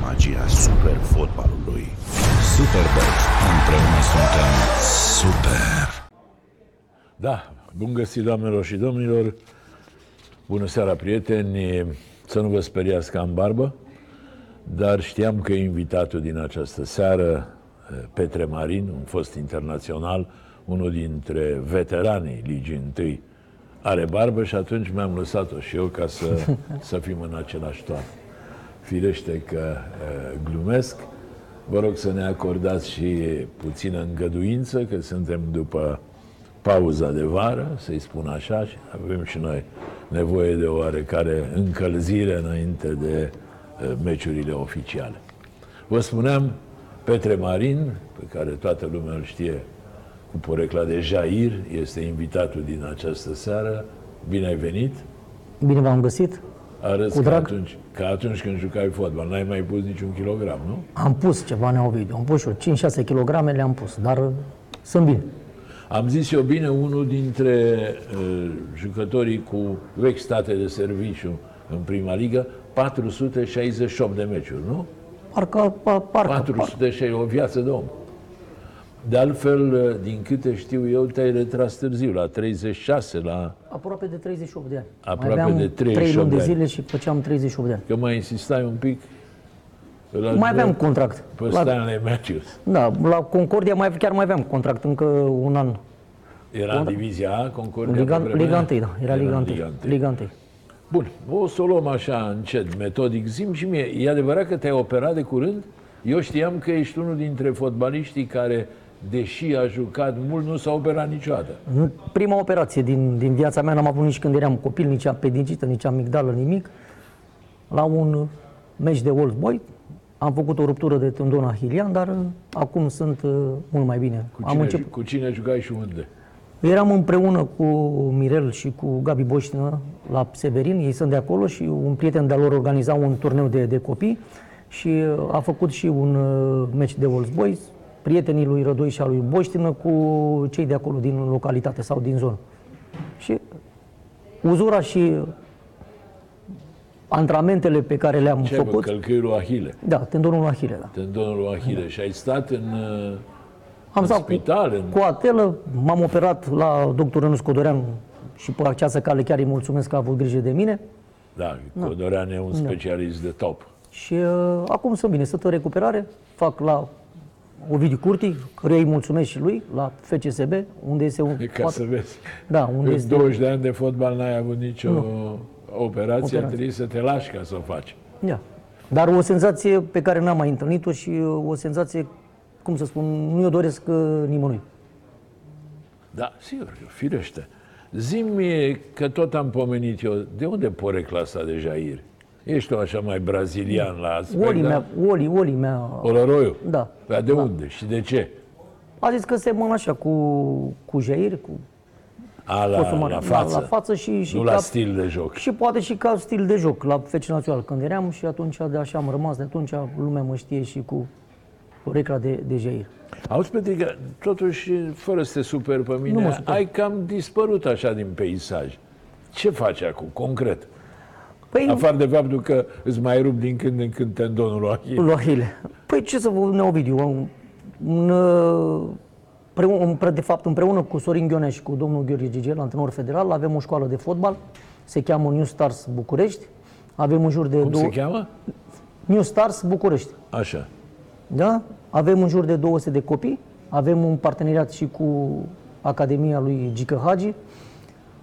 joacă și simte magia super fotbalului. Superbox. Împreună suntem Super! Da, bun găsit doamnelor și domnilor. Bună seara, prieteni. Să nu vă speriați că am barbă, dar știam că invitatul din această seară, Petre Marin, un fost internațional, unul dintre veteranii Ligii întâi, are barbă și atunci mi-am lăsat-o și eu ca să, să fim în același toan. Firește că uh, glumesc. Vă rog să ne acordați și puțină îngăduință, că suntem după pauza de vară, să-i spun așa, și avem și noi nevoie de oarecare încălzire înainte de uh, meciurile oficiale. Vă spuneam, Petre Marin, pe care toată lumea îl știe cu porecla de Jair, este invitatul din această seară. Bine ai venit! Bine v-am găsit. Arăți Cu ca drag. atunci, ca atunci când jucai fotbal. N-ai mai pus niciun kilogram, nu? Am pus ceva neovidiu. Am pus și eu 5-6 kg le-am pus, dar uh, sunt bine. Am zis eu bine, unul dintre uh, jucătorii cu vechi state de serviciu în prima ligă, 468 de meciuri, nu? Parcă, pa- parcă, parcă. 460, o viață de om. De altfel, uh, din câte știu eu, te-ai retras târziu, la 36, la... Aproape de 38 de ani. Aproape mai aveam de 3 38 luni de de ani. zile și făceam 38 de ani. Că mai insistai un pic. îl Mai ajut aveam contract. Pe La, Stanley Matthews. da, la Concordia mai, chiar mai aveam contract, încă un an. Era în divizia A, Concordia? Liga, pe vremea Liga aia? 1, da, era Liga 1. Liga 1. Liga 1. Bun, o să o luăm așa încet, metodic. Zim și mie, e adevărat că te-ai operat de curând? Eu știam că ești unul dintre fotbaliștii care, deși a jucat mult, nu s-a operat niciodată. Nu- Prima operație din, din viața mea n-am avut nici când eram copil, nici apendicită, nici amigdală, nimic. La un uh, meci de Old Boy am făcut o ruptură de tendon ahilian, dar uh, acum sunt uh, mult mai bine. Cu am cine, început. cu cine jucai și unde? Eram împreună cu Mirel și cu Gabi Boștină la Severin, ei sunt de acolo și un prieten de-al lor organiza un turneu de, de copii și uh, a făcut și un uh, meci de Wolves Boys, prietenii lui Rădoi și a lui Boștină cu cei de acolo din localitate sau din zonă. Și uzura și antrenamentele pe care le-am Ce ai făcut, călcâiul Ahile, da, tendonul Ahile, da. tendonul Ahile. Și ai stat în, uh, Am în stat spital, cu, în... cu atelă, m-am operat la doctorul Ionuț Codorean și pe această cale chiar îi mulțumesc că a avut grijă de mine. Da, Codorean e un specialist de top. Și uh, acum sunt bine, sunt în recuperare, fac la Ovidiu Curti, căruia îi mulțumesc și lui, la FCSB, unde este un... Ca să vezi. Da, unde În este... 20 de ani de fotbal n-ai avut nicio operație, Operație. trebuie să te lași ca să o faci. Da. Dar o senzație pe care n-am mai întâlnit-o și uh, o senzație, cum să spun, nu o doresc uh, nimănui. Da, sigur, firește. Zimi că tot am pomenit eu, de unde porecla asta de Jair? Ești tu așa mai brazilian la aspect, Oli da? mea, Oli, Oli mea, Olăroiu? Da. Dar de unde și de ce? a zis că semănă așa cu, cu Jair, cu A, la, fostul la, mare- față? La, la față și, și nu ca, la stil de joc. Și poate și ca stil de joc, la FC Național când eram și atunci de așa am rămas, de atunci lumea mă știe și cu recla de, de Jair. Auzi, Petrica, totuși, fără să te super pe mine, Nu mă super. ai cam dispărut așa din peisaj. Ce faci acum, concret? Păi, Afară de faptul că îți mai rup din când în când tendonul lui Achille. lui Ahile. Păi ce să vă Neovidiu, un, un, uh, preun, de fapt împreună cu Sorin Ghionea și cu domnul Gheorghe Gigel, antrenor federal, avem o școală de fotbal, se cheamă New Stars București, avem în jur de Cum se două, cheamă? New Stars București. Așa. Da? Avem în jur de 200 de copii, avem un parteneriat și cu Academia lui Gică Hagi,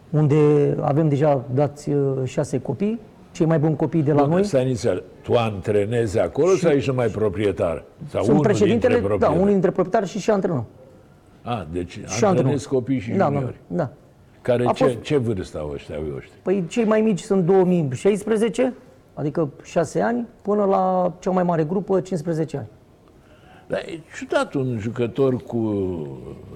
unde avem deja dați uh, șase copii, cei mai buni copii de la Bun, noi. Stai inițial. Tu antrenezi acolo sau ești numai proprietar? Sau Sunt unul președintele, dintre da, proprietari? unul dintre proprietari și și antrenor. A, deci Și antrenezi antrenor. copii și da, juniori. Da, da. Care A ce, fost- ce vârstă au ăștia, au ăștia? Păi cei mai mici sunt 2016, adică 6 ani, până la cea mai mare grupă, 15 ani. Dar e ciudat un jucător cu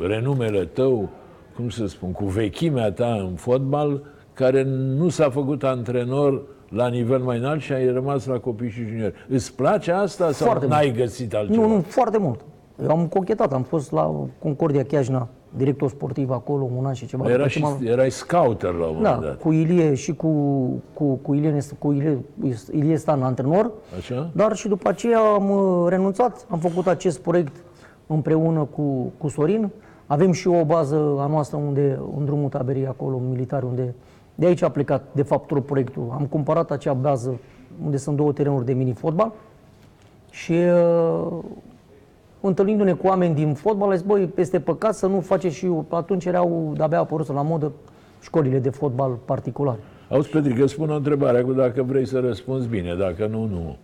renumele tău, cum să spun, cu vechimea ta în fotbal, care nu s-a făcut antrenor la nivel mai înalt și ai rămas la copii și juniori. Îți place asta sau Foarte n-ai găsit altceva? Nu, nu, foarte mult. Eu am cochetat, am fost la Concordia Chiajna director sportiv acolo un an și ceva. Era După și, ce m-am- erai scouter la un moment da, dat. cu Ilie și cu, cu, cu, Ilie, cu Ilie, Ilie Stan, antrenor. Așa? Dar și după aceea am uh, renunțat, am făcut acest proiect împreună cu, cu Sorin. Avem și o bază a noastră unde, în drumul taberii acolo, militar, unde de aici a plecat, de fapt, tot proiectul. Am cumpărat acea bază unde sunt două terenuri de mini-fotbal și uh, întâlnindu-ne cu oameni din fotbal, am zis, băi, este păcat să nu faceți și eu. Atunci erau, de-abia apărut la modă școlile de fotbal particulare. Auzi, Petrică, spun o întrebare, acum dacă vrei să răspunzi bine, dacă nu, nu.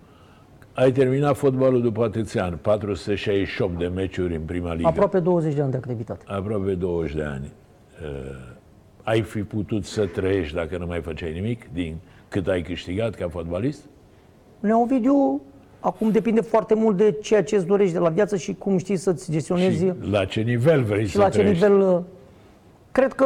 Ai terminat fotbalul după atâția ani, 468 de meciuri în prima ligă. Aproape 20 de ani de activitate. aproape 20 de ani. Uh, ai fi putut să trăiești dacă nu mai făceai nimic din cât ai câștigat ca fotbalist? Nea Ovidiu, acum depinde foarte mult de ceea ce îți dorești de la viață și cum știi să-ți gestionezi Și la ce nivel vrei și să la ce trăiești? nivel... uh, Cred că,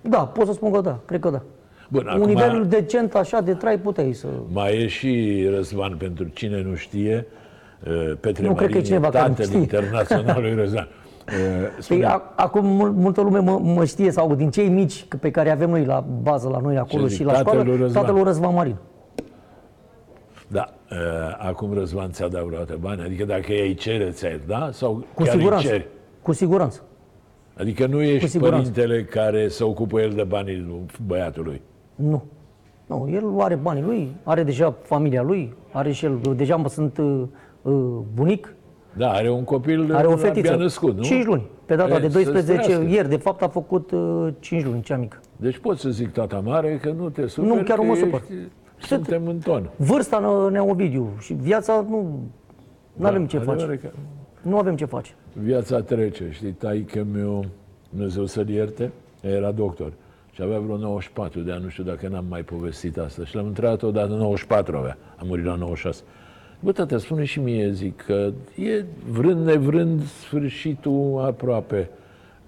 da, pot să spun că da, cred că da. Bun, Un acum nivel decent așa de trai puteai să... mai e și Răzvan, pentru cine nu știe, uh, Petre Nu cred că e Marin cineva care nu tatăl știe. internaționalului Răzvan. Uh, Păi, spune, a- acum mul- multă lume mă, mă știe, sau din cei mici pe care avem noi la bază la noi acolo zic, și la tatăl lui școală, Răzvan. tatăl lui Răzvan Marin. da, uh, acum Răzvan ți-a dat vreodată bani? Adică dacă ei cere, ți-ai da? Sau Cu chiar îi siguranță. ceri? Cu siguranță. Adică nu ești siguranță. părintele care se ocupă el de banii băiatului. Nu. Nu, el are banii lui, are deja familia lui, are și el, deja mă sunt uh, uh, bunic, Da, are un copil Are o abia fetiță, născut, nu? 5 luni. Pe data E, de să-ți 12 trăiască. ieri, de fapt, a făcut uh, 5 luni, cea mică. Deci pot să zic tata mare că nu te superi, Nu, chiar că nu mă supăr. ești- Suntem în ton. Vârsta ne- Nea Ovidiu și viața nu nu avem ce adevărat face. Că Nu avem ce face. viața trece, știi, taică meu, Dumnezeu să-l ierte, era doctor. Și avea vreo 94 de ani, nu știu dacă n-am mai povestit asta. Și l-am întrebat odată, 94 avea, a murit la 96. Bă, tata, spune și mie, zic, că e vrând nevrând sfârșitul aproape.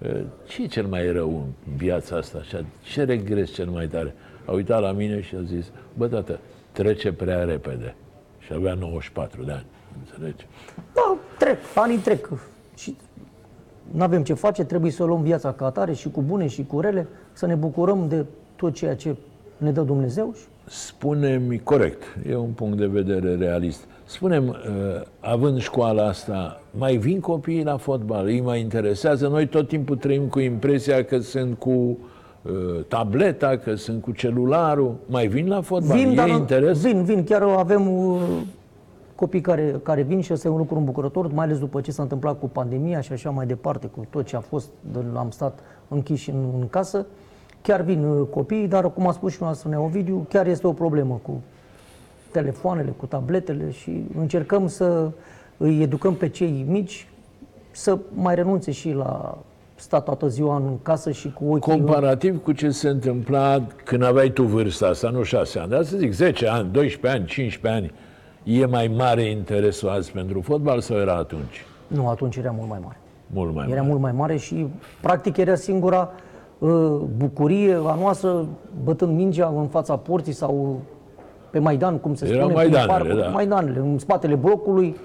E, Ce e cel mai rău în viața asta? Așa, ce regres cel mai tare? A uitat la mine și a zis, bă, tată, trece prea repede. Și avea 94 de ani, înțelegi? Da, trec, anii trec. Și nu avem ce face, trebuie să luăm viața ca atare și cu bune și cu rele, să ne bucurăm de tot ceea ce ne dă Dumnezeu. Și Spune-mi, corect, e un punct de vedere realist. Spune-mi, uh, având școala asta, mai vin copiii la fotbal? Îi mai interesează? Noi tot timpul trăim cu impresia că sunt cu uh, tableta, că sunt cu celularul. Mai vin la fotbal? vin, e dar interes? vin, vin. Chiar avem uh, copii care, care vin și ăsta e un lucru îmbucurător, mai ales după ce s-a întâmplat cu pandemia și așa mai departe, cu tot ce a fost, de, am stat închiși în, în casă. Chiar vin uh, copiii, dar cum a spus și noastră Nea Ovidiu, chiar este o problemă cu telefoanele, cu tabletele și încercăm să îi educăm pe cei mici să mai renunțe și la sta toată ziua în casă și cu ochii Comparativ cu ce se întâmpla când aveai tu vârsta asta, nu 6 ani, dar să zic 10 ani, 12 ani, 15 ani, e mai mare interesul azi pentru fotbal sau era atunci? Nu, atunci era mult mai mare. Mult mai Era mare. mult mai mare și practic era singura uh, bucurie a noastră bătând mingea în fața porții sau pe Maidan, cum se Erau spune, Maidanele, prin parcuri, da. Maidanele, în spatele blocului.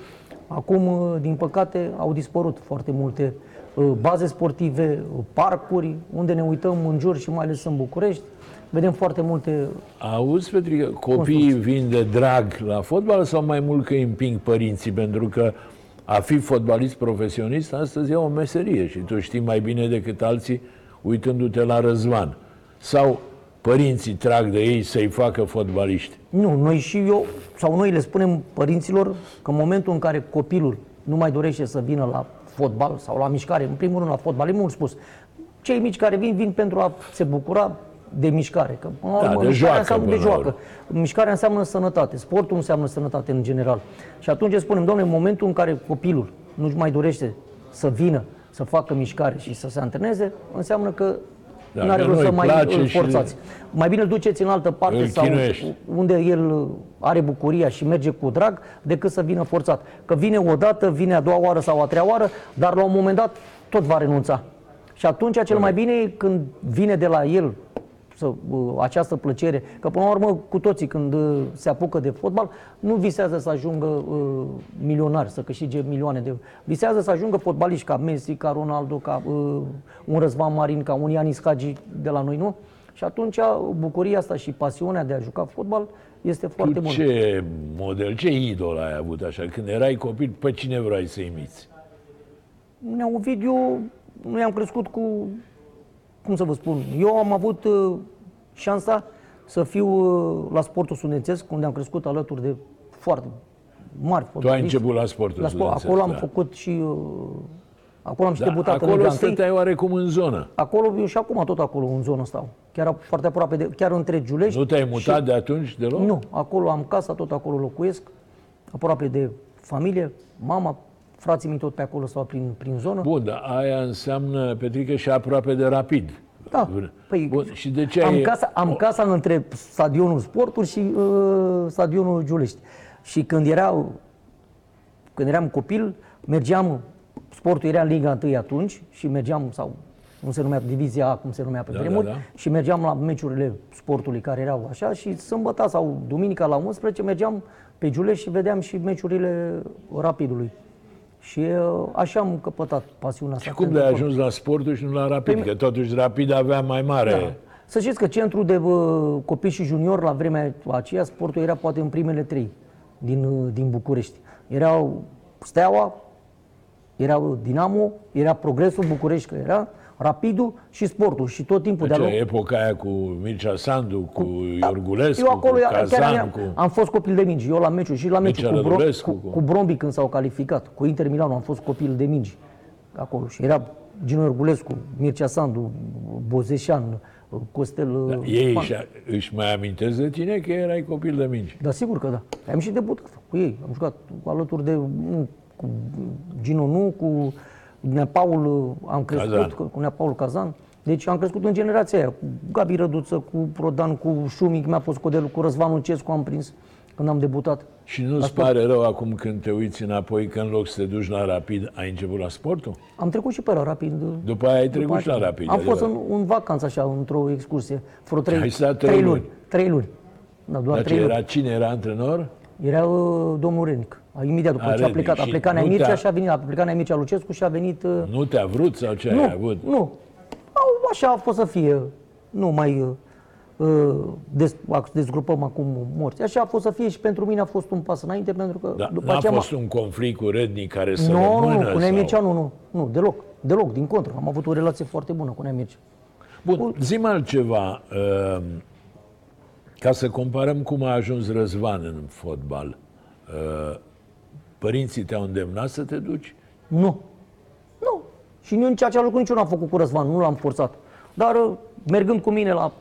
Acum, uh, din păcate, au dispărut foarte multe uh, baze sportive, uh, parcuri, unde ne uităm în jur și mai ales în București. Vedem foarte multe Auzi, Petrică, copiii vin de drag la fotbal sau mai mult că îi împing părinții? Pentru că a fi fotbalist profesionist astăzi e o meserie și tu știi mai bine decât alții uitându-te la Răzvan. Sau părinții trag de ei să-i facă fotbaliști. Nu, noi și eu, sau noi le spunem părinților că în momentul în care copilul nu mai dorește să vină la fotbal sau la mișcare, în primul rând la fotbal, e mult spus. Cei mici care vin, vin pentru a se bucura de mișcare. Că, până la Da, urmă, de mișcarea joacă, înseamnă de până la joacă. Mișcarea înseamnă sănătate. Sportul înseamnă sănătate în general. Și atunci spunem, domnule, în momentul în care copilul nu-și mai dorește să vină, să facă mișcare și să se antreneze, înseamnă că Dacă nu are rost nu-i să mai place îl și- forțați. Mai bine îl duceți în altă parte Îl sau chinuiești. unde el are bucuria și merge cu drag, decât să vină forțat. Că vine o dată, vine a doua oară sau a treia oară, dar la un moment dat tot va renunța. Și atunci cel mai bine e când vine de la el să, uh, această plăcere, că până la urmă cu toții când uh, se apucă de fotbal nu visează să ajungă uh, milionari, să câștige milioane de visează să ajungă fotbaliști ca Messi, ca Ronaldo, ca uh, un Răzvan Marin, ca un Ianis Hagi de la noi, nu? Și atunci bucuria asta și pasiunea de a juca fotbal este foarte Tu bună. ce model, ce idol ai avut așa? Când erai copil, pe cine vrei să imiți? Nea Ovidiu, noi am crescut cu, cum să vă spun, eu am avut uh, șansa să fiu uh, la sportul studențesc, unde am crescut alături de foarte mari Tu ai fotbaliști. început la sportul la sport, studențesc, acolo am da. făcut și, uh, acolo am și Da, debutat în acolo Liga 1. stăteai oarecum în zonă. Acolo, eu și acum tot acolo, în zonă stau. Chiar foarte aproape, de, chiar între Giulești. Nu te-ai mutat și- de atunci deloc? Nu, acolo am casa, tot acolo locuiesc, aproape de familie, mama, frații mei tot pe acolo stau prin, prin zonă. Bun, dar aia înseamnă, Petrică, și aproape de rapid. Da, păi, Bun, și de ce am, ai... casa, am casa între stadionul Sporturi și uh, stadionul Giulești. Și când, erau, când eram copil, mergeam, sportul era în Liga 1 atunci și mergeam, sau cum se numea, Divizia A, cum se numea pe Da, vremuri, da, da. și mergeam la meciurile sportului care erau așa și sâmbătă sau duminica la 11 mergeam pe Giulești și vedeam și meciurile Rapidului. Și uh, așa am căpătat pasiunea asta. Și cum pentru de-ai fotbal. ajuns la sportul și nu la rapid? Păi- Că totuși rapid avea mai mare... Da. Să știți că centrul de uh, copii și junior la vremea aceea, sportul era poate în primele trei din, uh, din București. Erau Steaua, era Dinamo, era Progresul București, că era Rapidul și Sportul. Și tot timpul Deci, de-a lung- epoca aia cu Mircea Sandu, cu Iorgulescu, eu acolo cu chiar Cazan, am, cu... am fost copil de mingi. Eu la meciuri și la meciuri Mircea cu, Bro, Rădulescu, cu, cu- cu Brombi când s-au calificat. Cu Inter Milano am fost copil de mingi acolo. Și era Gino Iorgulescu, Mircea Sandu, Bozeșan, Costel... Da, ei Pan. își, își mai amintesc de tine că erai copil de mingi. Da, sigur că da. Am și debutat cu ei. Am jucat alături de, nu, cu Gino, nu, cu Nea Paul, am crescut, Cazan. cu, cu Nea Paul Cazan. Deci am crescut în generația aia, cu Gabi Răduță, cu Prodan, cu Șumic, mi-a fost codelul, cu Răzvan Lucescu am prins când am debutat. Și nu-ți pare rău acum când te uiți înapoi că în loc să te duci la rapid, ai început la sportul? Am trecut și pe la rapid. După aia ai trecut și la aceea. rapid. Am fost adevărat. în, în vacanță așa, într-o excursie, vreo trei, Ai stat trei trei luni. luni. Trei luni. Da, doar Dar ce trei luni. era, cine era antrenor? Era uh, domnul Renic. Imediat după A, ce a Renic. plecat, a Și plecat Nea nu Mircea te-a- și a venit, a plecat Nea Mircea Lucescu și a venit... uh, Nu te-a vrut sau ce nu, ai avut? nu. Au, așa a fost să fie. Nu mai uh, uh, des, ac- dezgrupăm acum morți. Așa a fost să fie și pentru mine a fost un pas înainte pentru că Da, după n-a aceea... m-a- fost un conflict cu rednic care să nu, rămână? nu, cu Nea sau- Mircea nu, nu, nu, deloc, deloc, din contră. Am avut o relație foarte bună cu Nea Mircea. Bun, zi altceva. uh, Ca să comparăm cum a ajuns Răzvan în fotbal. uh, Părinții te-au îndemnat să te duci? Nu. Nu. Și nici ceea ce lucru nici eu n-am făcut cu Răzvan, nu l-am forțat. Dar uh, mergând cu mine la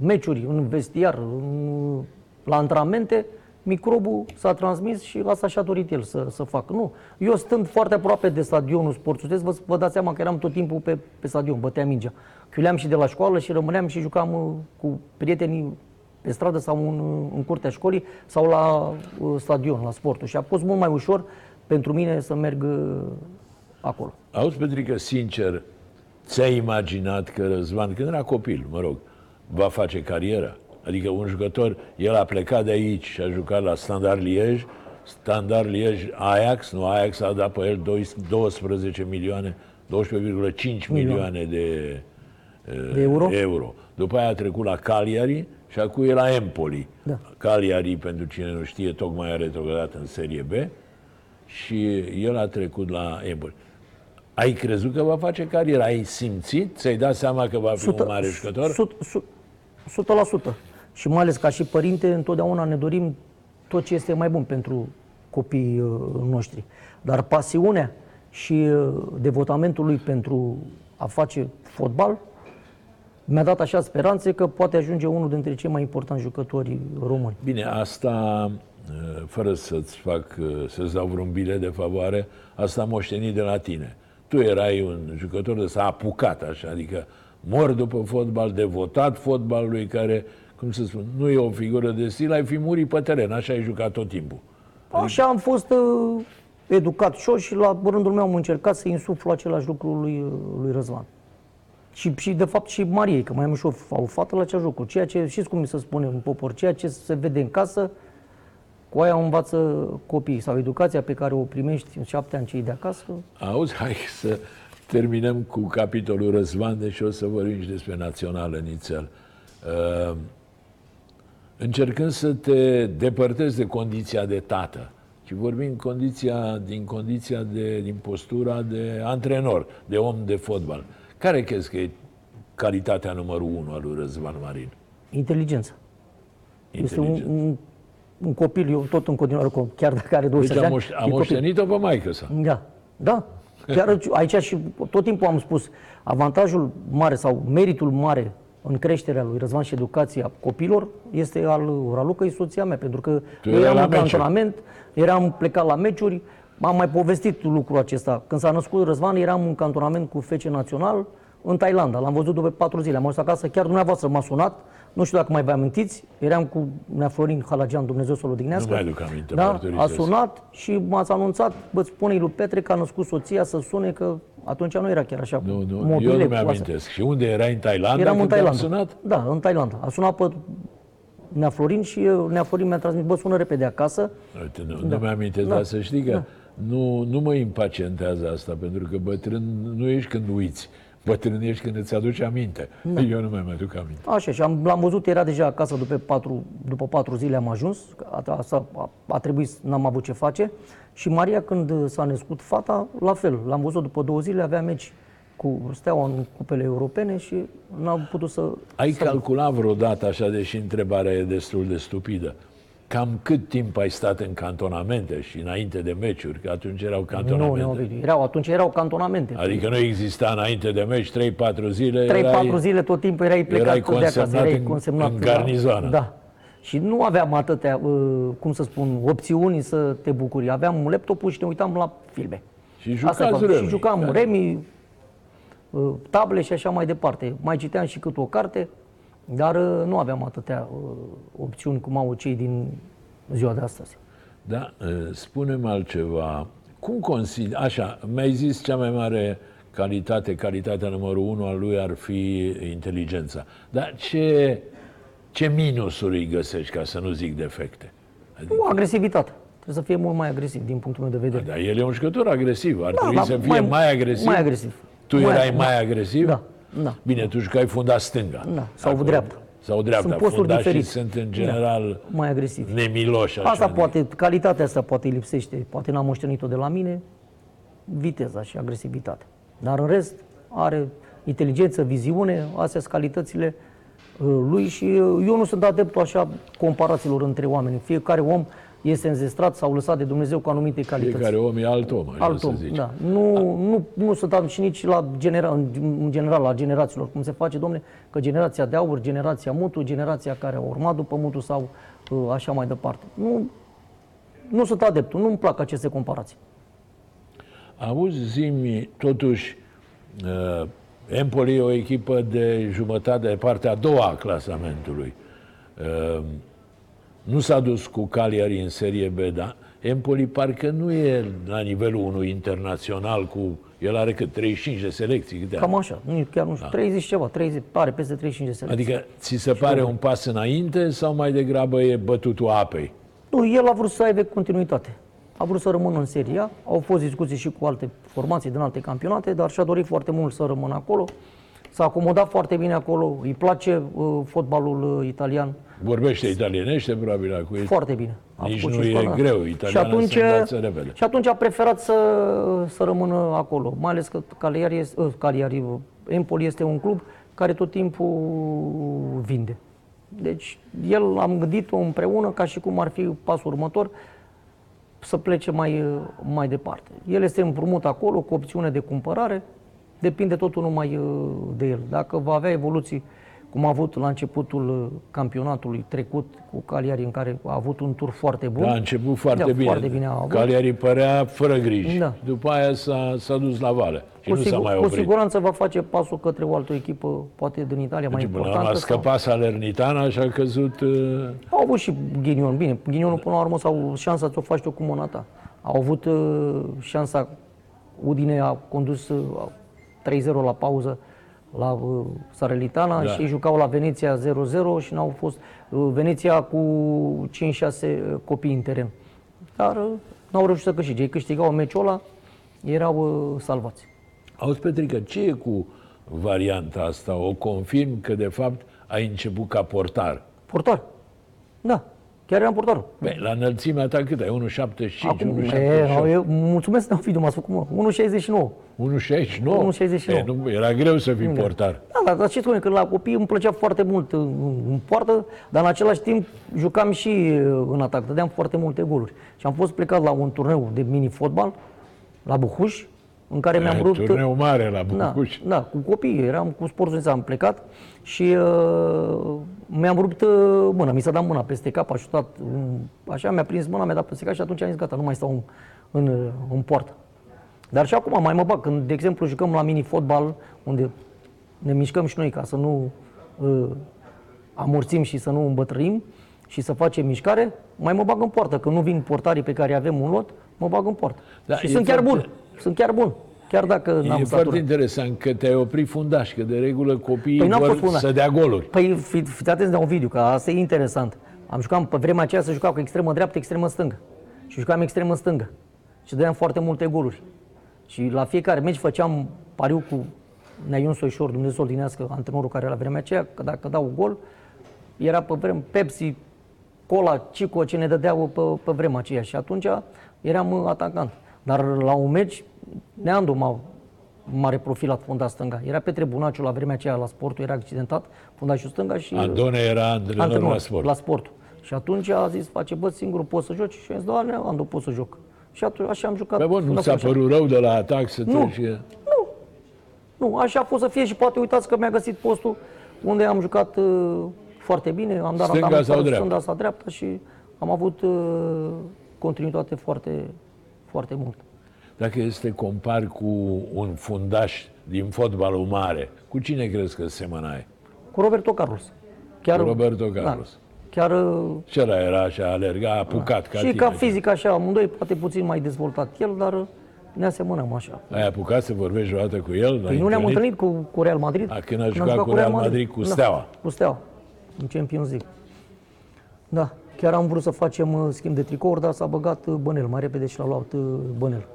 meciuri, în vestiar, în, la antrenamente, microbul s-a transmis și asta și-a dorit el să, să facă. Nu. Eu stând foarte aproape de stadionul sportul, vă, vă dați seama că eram tot timpul pe, pe stadion, băteam mingea. Chiuleam și de la școală și rămâneam și jucam uh, cu prietenii pe stradă sau în, uh, în curtea școlii sau la uh, stadion, la sportul. Și a fost mult mai ușor pentru mine să merg uh, acolo. Auzi, Petrică, sincer, ți-ai imaginat că Răzvan, când era copil, mă rog, va face carieră? Adică un jucător, el a plecat de aici și a jucat la Standard Liege, Standard Liege Ajax, nu Ajax a dat pe el 12 milioane, 12,5 milioane de, De euro? euro. După aia a trecut la Cagliari și acum e la Empoli. Da. Cagliari, pentru cine nu știe, tocmai a retrogradat în Serie B și el a trecut la Empoli. Ai crezut că va face carieră? Ai simțit? Ți-ai dat seama că va fi un mare jucător? sut- sut- 100%. Și mai ales ca și părinte, întotdeauna ne dorim tot ce este mai bun pentru copiii uh, noștri. Dar pasiunea și uh, devotamentul lui pentru a face fotbal mi-a dat așa speranțe că poate ajunge unul dintre cei mai importanti jucători români. Bine, asta, uh, fără să-ți fac, uh, să-ți dau vreun bilet de favoare, asta am moștenit de la tine. Tu erai un jucător de s-a apucat așa, adică mor după fotbal, devotat fotbalului, care, cum să spun, nu e o figură de stil, ai fi murit pe teren, așa ai jucat tot timpul. Așa am fost uh, educat și eu și la rândul meu am încercat să insuflu același lucru lui, uh, lui Răzvan. Și, și de fapt și Mariei, că mai am și o, o fată la acea jocuri. Ceea ce, știți cum mi se spune în popor, ceea ce se vede în casă, cu aia învață copiii sau educația pe care o primești în șapte ani cei de acasă. Auzi, hai să terminăm cu capitolul Răzvan, și o să vorbim și despre națională nițel. Uh, încercând să te depărtezi de condiția de tată, ci vorbim condiția, din condiția de, din postura de antrenor, de om de fotbal. Care crezi că e calitatea numărul unu a lui Răzvan Marin? Inteligența. Este un, Inteligență. un, un copil, eu tot în continuare, cu- chiar dacă are 20 Deci de am, ani, moș- e am copil. moștenit-o pe maică sa. Da, da. Chiar aici și tot timpul am spus, avantajul mare sau meritul mare în creșterea lui Răzvan și educația copilor este al Ralucăi, soția mea, pentru că Tu eu erai eram la în meciuri. cantonament, eram plecat la meciuri, am mai povestit lucrul acesta. Când s-a născut Răzvan, eram în cantonament cu FC Național în Thailanda. L-am văzut după patru zile. Am ajuns acasă, chiar dumneavoastră m-a sunat, nu știu dacă mai vă amintiți, eram cu Nea Florin Halagian, Dumnezeu să-l odihnească. Nu mai aduc aminte, Da, a mărturisesc. sunat și m-ați anunțat, bă, spune lui Petre că a născut soția să sune, că atunci nu era chiar așa. Nu, nu, modurile eu nu cu astea. mi-amintesc. Și unde erai în Thailanda Eram în când te-am Thailanda. sunat? Da, în Thailanda. A sunat pe Nea Florin și uh, Nea Florin mi-a transmis, bă, sună repede acasă. Uite, nu, nu mi-amintesc, dar să știi că nu, nu mă impacientează asta, pentru că bătrân nu ești când uiți. Bătrân ești când îți aduci aminte. Eu nu mai mă aduc aminte. Așa, și am, l-am văzut, era deja acasă după patru, după patru zile am ajuns, a, a, a, a trebuit, n-am avut ce face. Și Maria, când s-a născut fata, la fel, l-am văzut după două zile, avea meci cu Steaua în cupele europene și n-am putut să... Ai să... calculat vreodată, așa, deși întrebarea e destul de stupidă, cam cât timp ai stat în cantonamente și înainte de meciuri, că atunci erau Nu, cantonamente. nu, Ovidiu, erau, atunci erau cantonamente. Adică nu exista înainte de meci 3-4 zile. 3-4 erai- zile tot timpul erai plecat erai de acasă, consemnat erai în- consemnat în la- garnizoană. Da. Și nu aveam atâtea, uh, cum să spun, opțiuni să te bucuri. Aveam laptopul și ne uitam la filme. Și Asta jucați fac. Remi. Și jucam Da. remi, uh, table și așa mai departe. Mai citeam și cât o carte, dar uh, nu aveam atâtea uh, opțiuni cum au cei din ziua de astăzi. Da, spunem altceva. Cum consideri, așa, mi-ai zis cea mai mare calitate, calitatea numărul unu al lui ar fi inteligența. Dar ce, ce minusuri îi găsești, ca să nu zic defecte? Adică, Nu, agresivitate. Trebuie să fie mult mai agresiv din punctul meu de vedere. dar el e un jucător agresiv, ar Da, trebui dar să fie mai, mai agresiv. Mai agresiv. Tu Mai- erai da. mai agresiv? Da, da. Bine, tu jucai fundat stânga. Da, sau Acolo. dreapta. Sau dreapta. Sunt posturi Fundașii diferite. sunt în general Mai agresiv. nemiloși. așa Asta de- poate, calitatea asta poate îi lipsește, poate n-am moștenit-o de la mine, viteza și agresivitatea. Dar în rest are inteligență, viziune, astea sunt calitățile uh, lui și uh, eu nu sunt adeptul așa comparațiilor între oameni. Fiecare om este înzestrat sau lăsat de Dumnezeu cu anumite calități. Fiecare om e alt om, așa Alt să om, zici. da. Nu, nu, nu sunt am și nici la genera, în, în general la generațiilor, cum se face, domne, că generația de aur, generația mutu, generația care a urmat după mutu sau uh, așa mai departe. Nu, nu sunt adeptul, nu-mi plac aceste comparații. Auzi, zimi, totuși, uh, Empoli e o echipă de jumătate, de partea a doua a clasamentului. Uh, nu s-a dus cu Cagliari în Serie B, dar Empoli parcă nu e la nivelul unui internațional cu... El are cât? 35 de selecții? Câte are? Cam așa, nu, chiar nu știu, 30 ceva, 30, pare peste 35 de selecții. Adică ți se pare un pas înainte sau mai degrabă e bătutul apei? Nu, el a vrut să aibă continuitate. A vrut să rămână în Serie A. Au fost discuții și cu alte formații din alte campionate, dar și-a dorit foarte mult să rămână acolo. S-a acomodat foarte bine acolo, îi place uh, fotbalul uh, italian Vorbește italienește, probabil, acum. foarte bine. A Nici făcut nu și e școala. greu, și italiana atunci, se învață repede. și atunci a preferat să, să rămână acolo, mai ales că Cagliari, este, uh, Cagliari, uh, Empoli este un club care tot timpul vinde. Deci el am gândit-o împreună ca și cum ar fi pasul următor să plece mai, uh, mai departe. El este împrumut acolo cu opțiune de cumpărare, depinde totul numai uh, de el. Dacă va avea evoluții cum a avut la începutul uh, campionatului trecut cu Cagliari, în care a avut un tur foarte bun. Da, a început foarte Da, bine. foarte bine a avut. Cagliari părea fără griji. Da. După aia s-a, s-a dus la vale și cu, nu s-a sigur, mai cu oprit. siguranță va face pasul către o altă echipă, poate din Italia, mai Deci, până la urmă importantă. a sau- scăpat Salernitana și a căzut... uh, Au avut și ghinion. Bine, ghinionul până la urmă sau șansa ți-o faci tu cu mâna ta. Au avut uh, șansa, Udine a condus uh, 3-0 la pauză la uh, Sarelitana Da. și ei jucau la Veneția 0-0 și n-au fost uh, Veneția cu 5-6 copii în teren. Dar uh, n-au reușit să câștige. Ei câștigau meciul ăla, erau uh, salvați. Auzi, Petrică, ce e cu varianta asta? O confirm că, de fapt, ai început ca portar. Portar. Da, chiar eram portar. Băi, la înălțimea ta cât ai? 1,75, Acum, 1,78? e, eu, mulțumesc, Neofidiu, m-ați făcut mă. 1,69. 1,69? 1,69. E, nu, era greu să fii portar. Da, dar, dar ce spune, că la copii îmi plăcea foarte mult în, în poartă, dar în același timp jucam și uh, în atac, dădeam foarte multe goluri. Și am fost plecat la un turneu de mini-fotbal, la Buhuș, în care mi-am E, rupt... Turneu mare la Da, Bucuș. da, cu copii, eram cu sportul am plecat și uh, mi-am rupt uh, mâna, mi s-a dat mâna peste cap, a șutat, um, așa mi-a prins mâna, mi-a dat peste cap și atunci am zis gata, nu mai stau în, în, uh, în poartă. Dar și acum mai mă bag, când, de exemplu, jucăm la mini-fotbal, unde ne mișcăm și noi ca să nu uh, amorțim și să nu îmbătrânim și să facem mișcare, mai mă bag în poartă. Când nu vin portarii pe care avem un lot, mă bag în poartă. Da, și e sunt chiar foarte- bun. Sunt chiar bun. Chiar dacă n-am E statură. foarte interesant că te-ai oprit fundaș, că de regulă copiii Păi n-am vor fost fundaș. să dea goluri. Păi fi, fiți atenți de un video, că asta e interesant. Am jucat, pe vremea aceea se juca cu extremă dreaptă, extremă stângă. Și jucam extremă stângă. Și dădeam foarte multe goluri. Și la fiecare meci făceam pariu cu Neiun Soișor, Dumnezeu să odinească antrenorul care la vremea aceea, că dacă dau gol, era pe vreme Pepsi, Cola, Cico, ce ne dădeau pe, pe vremea aceea. Și atunci eram uh, atacant. Dar la un meci, Neandu m-a mare profilat fundaș stânga. Era Petre Bunaciu la vremea aceea la sportul, era accidentat, fundașul stânga și Andone era antrenor, antrenor la sport. la sportul. Și atunci a zis, face, bă, singurul poți să joci? Și am zis, da, Neandu, pot să joc. Și atunci așa am jucat. Bă, bun, nu fundaș ți-a așa. părut rău de la atac să Nu. treci? Nu, așa a fost să fie și poate uitați că mi-a găsit postul unde am jucat uh, foarte bine, am dat Stânga randament sau foarte dreapta? stânga sau dreapta și am avut uh, continuitate foarte, foarte mult. Dacă este compar cu un fundaș din fotbalul mare, cu cine crezi că semănai? Cu Roberto Carlos. Chiar, Cu Roberto Carlos. Da, chiar uh, Ce ăla era așa, alerga, apucat ca și tine. ca fizic așa, amândoi poate puțin mai dezvoltat el, dar uh, ne asemănăm așa. Ai apucat să vorbești o dată cu el? Păi nu ne-am întâlnit cu, cu Real Madrid. A, când a am jucat cu Real Madrid, cu Steaua. Da, cu Steaua, în Champions League. Da, chiar am vrut să facem uh, schimb de tricouri, dar s-a băgat uh, Bănel mai repede și l-a luat uh, Bănel.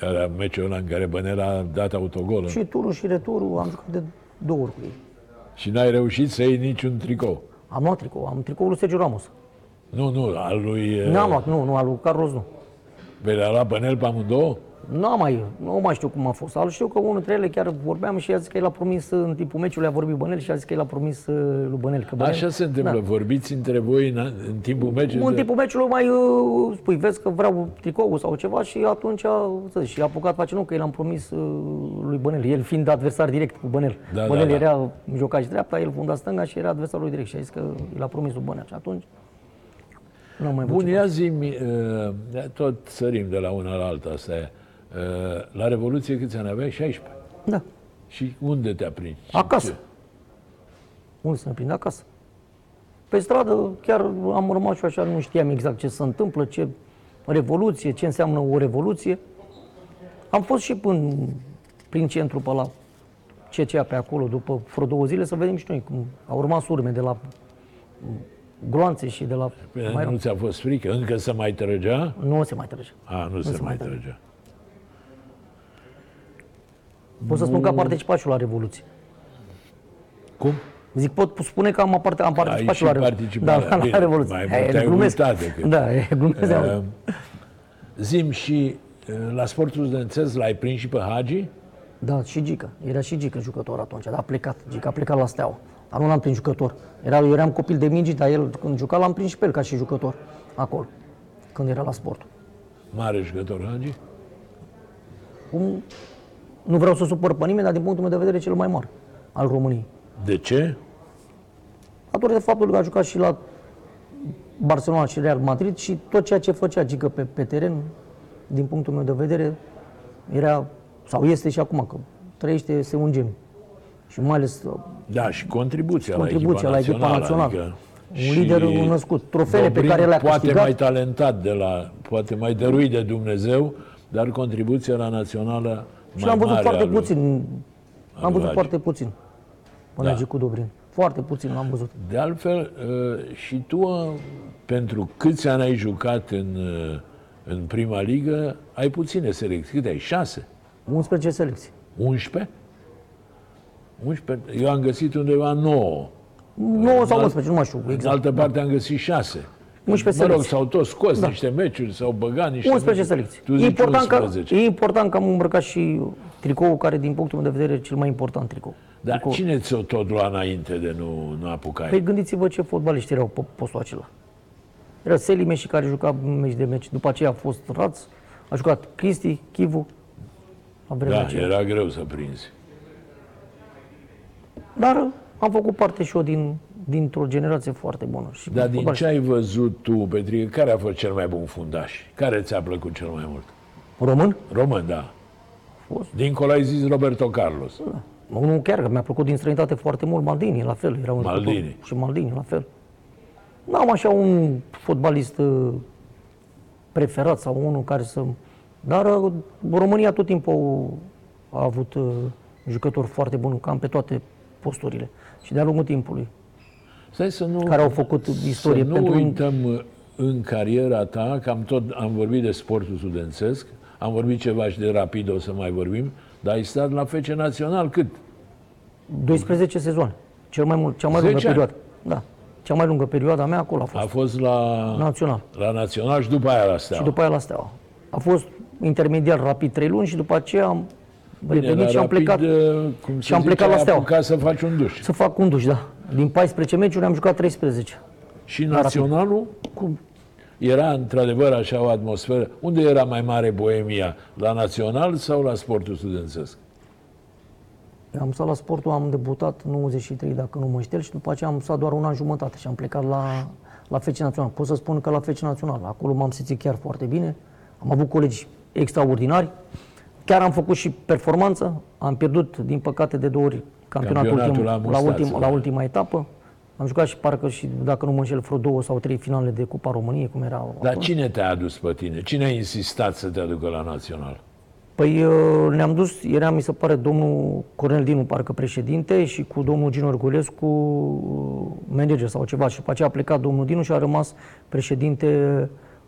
Era meciul ăla în care Bănel a dat autogol. Și turul și returul am jucat de două ori cu ei. Și n-ai reușit să iei niciun tricou. Am luat tricou, am tricoul lui Sergio Ramos. Nu, nu, al lui... N-am luat, nu, nu, al lui Carlos nu. Pe le-a luat Bănel pe amândouă? Nu mai, nu mai știu cum a fost. Al știu că unul dintre ele chiar vorbeam și a zis că el a promis uh, în timpul meciului, a vorbit Bănel și a zis că el a promis uh, lui Bănel. Că Bănel Așa se întâmplă, Da. vorbiți între voi în, în timpul meciului? În timpul meciului mai uh, spui, vezi că vreau tricoul sau ceva și atunci să zic, și a apucat face nu, că el am promis uh, lui Bănel, el fiind adversar direct cu Bănel. Da, Bănel da, da. era jocaș dreapta, el funda stânga și era adversarul lui direct și a zis că el a promis lui Bănel și atunci nu am mai Bun, văzut. ia zi tot sărim de la una la alta, asta e. Uh, La Revoluție câți ani aveai? 16. Da, Și unde te-a prins? Și Acasă. ce? unde să ne prind acasă. Pe stradă chiar am rămas și așa, nu știam exact ce se întâmplă, ce revoluție, ce înseamnă o revoluție. Am fost și până prin centru pe la CCA pe acolo, după vreo două zile, să vedem și noi cum au rămas urme de la gloanțe și de la... Păi, mai nu ți-a fost frică? Încă să mai trăgea? nu se mai trece. A, nu, se, se mai mai trăgea. Pot să spun că am participat și eu la Revoluție. Cum? Zic, pot spune că am, aparte, am participat și și la, Revo- participat da, la- la, bine, la Revoluție. mai E, mult ai glumesc. uitat decât- Da, e, glumesc. Uh, Zim și uh, la sportul studențesc l-ai prins și pe Hagi? Da, și Gica. Era și Gica jucător atunci, dar a plecat. Gica a plecat la Steaua. Dar nu l-am prins jucător. Era, eu eram copil de mingi, dar el când juca l-am prins și pe el ca și jucător. Acolo. Când era la sport. Mare jucător Hagi? Cum, nu vreau să supăr pe nimeni, dar din punctul meu de vedere cel mai mare al României. De ce? Datorită faptului că a jucat și la Barcelona și Real Madrid și tot ceea ce făcea Gică pe, pe teren, din punctul meu de vedere, era, sau este și acum, că trăiește, este un gem. Și mai ales Da, și contribuția, contribuția la echipa națională. Adică un și lider născut. Trofeele pe Dobrin care le-a poate câștigat. mai talentat de la, poate mai dăruit de Dumnezeu, dar contribuția la națională Și mai l-am văzut mare foarte a lui. puțin. Am lui văzut Hagi. foarte puțin. Mă Da. merge cu Dobrin. Foarte puțin l-am văzut. De altfel, uh, și tu, uh, pentru câți ani ai jucat în, uh, în prima ligă, ai puține selecții. Câte ai? Șase? 11 selecții. 11? 11? Eu am găsit undeva 9. 9 sau alt- 11, nu mai știu În exact. altă parte am găsit 6. 11 Mă rog, selecții. s-au tot scos Da. niște meciuri, s-au băgat niște 11 meciuri. selecții. Tu E zici important, că, 11. e important că am îmbrăcat și tricoul care, din punctul meu de vedere, e cel mai important tricou. Dar Tricou. cine ți-o tot lua înainte de nu, nu apucai? Păi gândiți-vă ce fotbaliști erau pe postul acela. Era Selime care juca meci de meci. După aceea a fost Raț, a jucat Cristi, Chivu. La vremea da, aceea. era greu să prinzi. Dar uh, am făcut parte și eu din, dintr-o generație foarte bună. Și Dar din fotbaliști. ce ai văzut tu, Petrică, care a fost cel mai bun fundaș? Care ți-a plăcut cel mai mult? Român? Român, da. Fost. Dincolo ai zis Roberto Carlos. Da. Nu chiar, că mi-a plăcut din străinătate foarte mult Maldini, la fel. Era un Maldini. jucător. Și Maldini, la fel. N-am așa un fotbalist uh, preferat sau unul care să... Dar uh, România tot timpul a avut uh, jucători foarte buni, cam pe toate posturile. Și de-a lungul timpului, Stai să nu, care au făcut istorie să nu pentru... uităm uh, în cariera ta, că am tot am vorbit de sportul studențesc, am vorbit ceva și de rapid, o să mai vorbim, dar ai stat la FC Național cât? 12 sezoane. Cel mai mult, cea mai 10 lungă ani. perioadă. Da. Cea mai lungă perioadă a mea acolo a fost. A fost la, Național. la Național și după aia la Steaua. Și după aia la Steaua. A fost intermediar rapid 3 luni și după aceea am revenit la și am Rapid, plecat uh, cum și am se plecat zice, la Steaua. ai apucat să faci un duș. să fac un duș, da. Din 14 meciuri am jucat 13. Și Naționalul, cum? Era într-adevăr așa o atmosferă. Unde era mai mare boemia? La Național sau la sportul studențesc? Am stat la sportul, am debutat în 93, dacă nu mă înșel, și după aceea am stat doar un an jumătate și am plecat la, la FC Național. Pot să spun că la FC Național. Acolo m-am simțit chiar foarte bine. Am avut colegi extraordinari. Chiar am făcut și performanță. Am pierdut, din păcate, de două ori campionatul, Campionatul ultim, la la, Mustață, ultim, da. la ultima etapă. Am jucat și parcă și, dacă nu mă înșel, vreo două sau trei finale de Cupa României, cum era Dar atunci. cine te-a adus pe tine? Cine a insistat să te aducă la Național? Păi uh, ne-am dus, era, mi se pare, domnul Cornel Dinu, parcă președinte, și cu domnul Gino Orgulescu, uh, manager sau ceva. Și după aceea a plecat domnul Dinu și a rămas președinte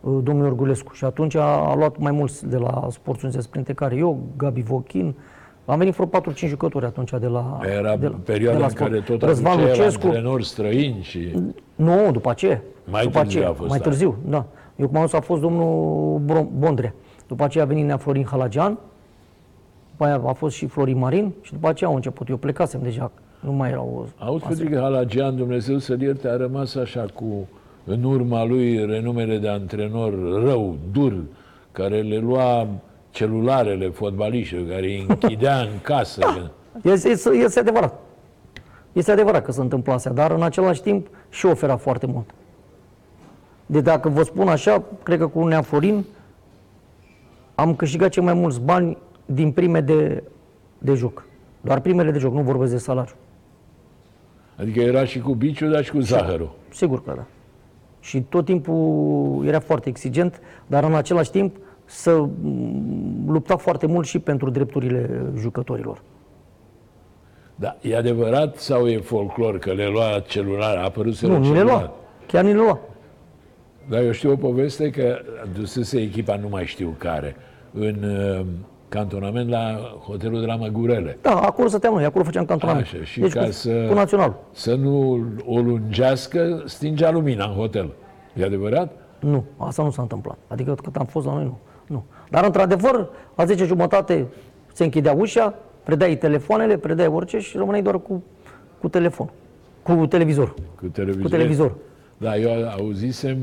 uh, domnul Orgulescu. Și atunci a, a luat mai mulți de la sportul Unzes, printre care eu, Gabi Vochin, am venit vreo 4-5 jucători atunci de la Era de, la- perioada de la în care sport. tot Răzvan aduceai Lucescu, antrenori străini și... nu, după aceea. Mai după târziu aceea, a fost Mai aia. târziu, da. Eu cum am zis, a fost domnul Bro- Bondrea. După aceea a venit Nea Florin Halagian, după aia a fost și Florin Marin și după aceea au început. Eu plecasem deja, nu mai erau... Auzi, Petrică Halagian, Dumnezeu să-l ierte, a rămas așa cu, în urma lui, renumele de antrenor rău, dur, care le lua celularele fotbaliștilor, care îi închidea în casă. Este, este, este adevărat. Este adevărat că se întâmplă astea, dar în același timp și ofera foarte mult. De dacă vă spun așa, cred că cu Nea Florin am câștigat cei mai mulți bani din prime de, de joc. Doar primele de joc, nu vorbesc de salariu. Adică era și cu biciu, dar și cu zahărul. Sigur că da. Și tot timpul era foarte exigent, dar în același timp să mm, lupta foarte mult și pentru drepturile jucătorilor. Da, e adevărat sau e folclor că le lua celular, a apărut Nu, nu le lua. Chiar nu le lua. Dar eu știu o poveste că dusese echipa, nu mai știu care, în uh, cantonament la hotelul de la Măgurele. Da, acolo stăteam noi, acolo făceam cantonament. Așa, și deci ca cu, să- cu național. Să nu o lungească, stingea lumina în hotel. E adevărat? Nu, asta nu s-a întâmplat. Adică cât am fost la noi, nu. Nu. Dar într-adevăr, la 10 jumătate se închidea ușa, predai telefoanele, predai orice și rămâneai doar cu, cu telefon, cu televizor. Cu televizor. Cu televizor. Da, eu auzisem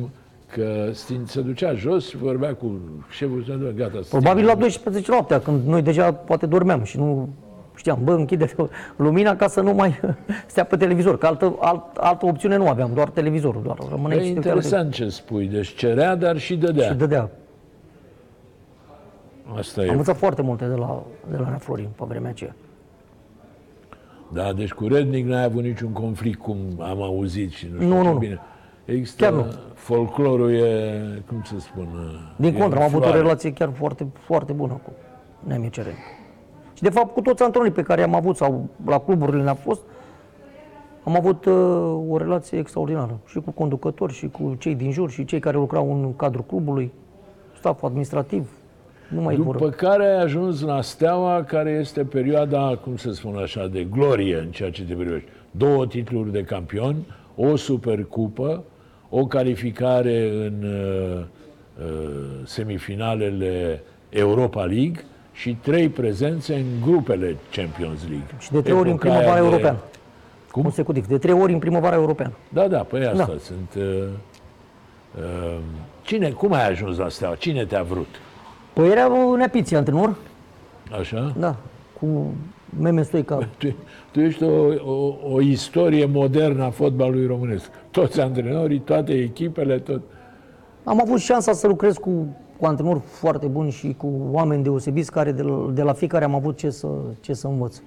că sting, se ducea jos și vorbea cu șeful să ducă, gata. sting. Probabil la 12 noaptea, când noi deja poate dormeam și nu știam, bă, închide lumina ca să nu mai stea pe televizor, că altă, alt, altă opțiune nu aveam, doar televizorul, doar rămâneai E și te uitai la interesant ce spui. Deci cerea, dar și dădea. Și dădea. Asta Am e. învățat foarte multe de la, de la Nea Florin pe vremea aceea. Da, deci cu Rednic n-ai avut niciun conflict, cum am auzit și nu știu Nu, ce nu, nu. bine. Există, Chiar nu. folclorul e, cum să spun, Din e contră, în am avut o floare. relație chiar foarte, foarte bună cu Neamie Cereni. Și de fapt cu toți antrenorii pe care am avut sau la cluburile ne-a fost, am avut uh, o relație extraordinară și cu conducători și cu cei din jur și cei care lucrau în cadrul clubului, staful administrativ, nu mai După vorbă. care ai ajuns la Steaua, care este perioada, cum să spun așa, de glorie în ceea ce te privește. Două titluri de campion, o supercupă, o calificare în uh, uh, semifinalele Europa League și trei prezențe în grupele Champions League. Și de trei ori în Epoca aia primăvara de- europeană. Cum? Consecutiv. De trei ori în primăvara europeană. Da, da, păi asta Da. sunt... Uh, uh, cine, cum ai ajuns la Steaua? Cine te-a vrut? Păi era un nepiți antrenor, Așa? da, cu Meme Stoica. Tu, tu ești o, o, o istorie modernă a fotbalului românesc. Toți antrenorii, toate echipele, tot. Am avut șansa să lucrez cu, cu antrenori foarte buni și cu oameni deosebiți care de la, de la fiecare am avut ce să, ce să învăț.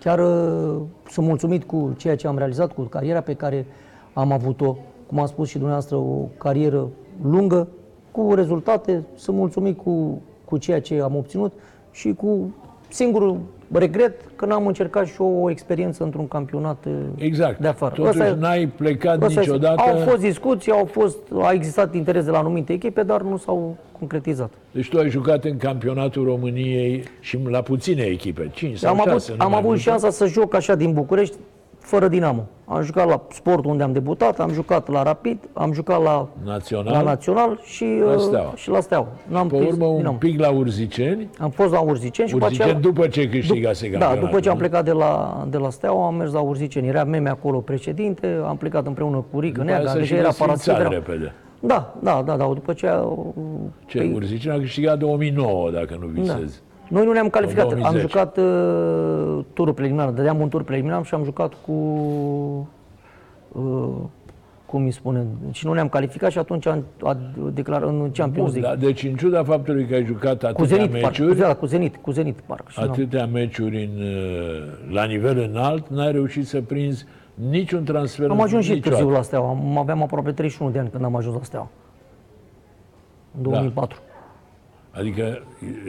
Chiar uh, sunt mulțumit cu ceea ce am realizat, cu cariera pe care am avut-o. Cum a spus și dumneavoastră, o carieră lungă, cu rezultate. Sunt mulțumit cu, cu ceea ce am obținut și cu singurul regret că n-am încercat și eu o experiență într-un campionat uh, Exact. de afară. Totuși Ăsta e- n-ai plecat Asta este. niciodată. Au fost discuții, au fost, a existat interes de la anumite echipe, dar nu s-au concretizat. Deci tu ai jucat în campionatul României și la puține echipe, 5 sau am 6, avut, nu am mai avut multe. șansa să joc așa din București, fără Dinamo. Am jucat la sport unde am debutat, am jucat la Rapid, am jucat la, Național. la Național și La uh, Steaua. și la Steaua. N-am Pe prins urmă un Dinamo. pic la Urziceni. Am fost la Urziceni și după Urziceni aceea... după ce câștigase Da, campionatul. după ce am nu? plecat de la, de la Steaua, am mers la Urziceni. Era meme acolo președinte, am plecat împreună cu Rică După aia Neaga, s-a și deja era desfințat parasit. repede. Da, da, da, da, după aceea... Ce, păi- Urziceni a câștigat 2009, dacă nu Da. Visez. Noi nu ne-am calificat. În Am 2010. jucat uh, turul preliminar. Dădeam un tur preliminar și am jucat cu... Uh, cum îi spune? Și nu ne-am calificat și atunci am a declarat în Champions Bun, League. da, deci în ciuda faptului că ai jucat cu atâtea Zenit, parcă. meciuri, Da, cu Zenit, cu Zenit, parcă. Și n-am- atâtea meciuri în, uh, la nivel înalt, n-ai reușit să prinzi niciun transfer Am ajuns și niciodată. târziu la Steaua. Am, aveam aproape 31 de ani când am ajuns la Steaua. În 2004. Adică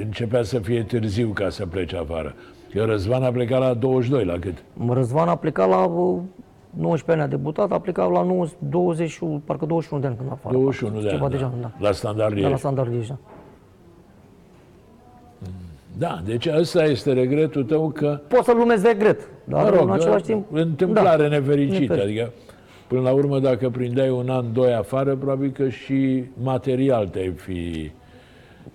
începea să fie târziu ca să plece afară. Că Răzvan a plecat la 22, la cât? Răzvan a plecat la uh, 19 ani, a debutat, a plecat la 9, 20, și- parcă 21 de ani când a afară. 21 de Ceva ani, deja, da. da. La standard Da, la Liege. standard deja. Da, deci ăsta este regretul tău că, Pot să-l numesc regret, dar mă rog, în același timp... întâmplare da, nefericită. nefericit. Adică, până la urmă, dacă prindeai un an, doi afară, probabil că și material te-ai fi...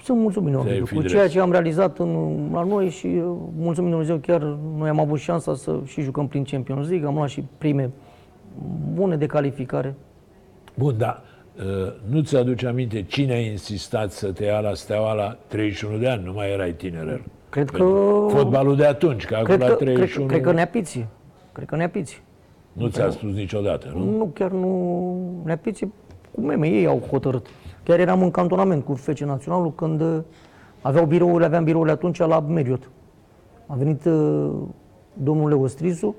Sunt mulțumit Te-ai Ovidiu, fi cu drept. ceea ce am realizat în, la noi și uh, mulțumim Dumnezeu chiar noi am avut șansa să și jucăm prin Champions League, am luat și prime bune de calificare. Bun, dar uh, nu ți aduce aminte cine a insistat să te ia la Steaua la 31 de ani? Nu mai erai tinerel. Cred că... Fotbalul de atunci, că acum Cred la că, cred, 31 că, cred că neapiți. Cred că neapiți. nu ți-a spus niciodată, nu? Nu, chiar nu neapiți. Cu meme, ei au hotărât. Chiar eram în cantonament cu FC Naționalul când uh, aveau birourile, aveam birourile atunci la Marriott. A venit uh, domnul Leo Strizu,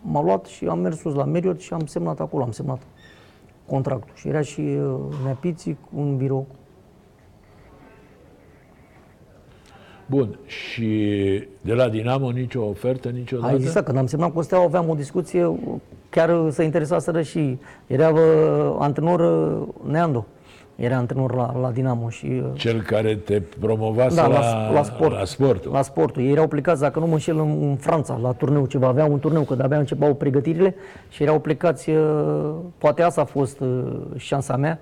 m-a luat și am mers sus la Marriott și am semnat acolo, am semnat contractul. Și era și uh, Neapiții cu un birou. Bun, și de la Dinamo nicio ofertă niciodată? A existat, când am semnat cu Steaua aveam o discuție, uh, chiar uh, să interesaseră și era uh, antrenor uh, Neando, era antrenor la, la Dinamo și uh, Cel care te promovase Da, la, la, la, sport. la sportul. La sportul. Ei erau plecați, dacă nu mă înșel, în, în Franța, la turneu ceva. Aveau un turneu, că de-abia începeau pregătirile și erau plecați, uh, poate asta a fost uh, șansa mea,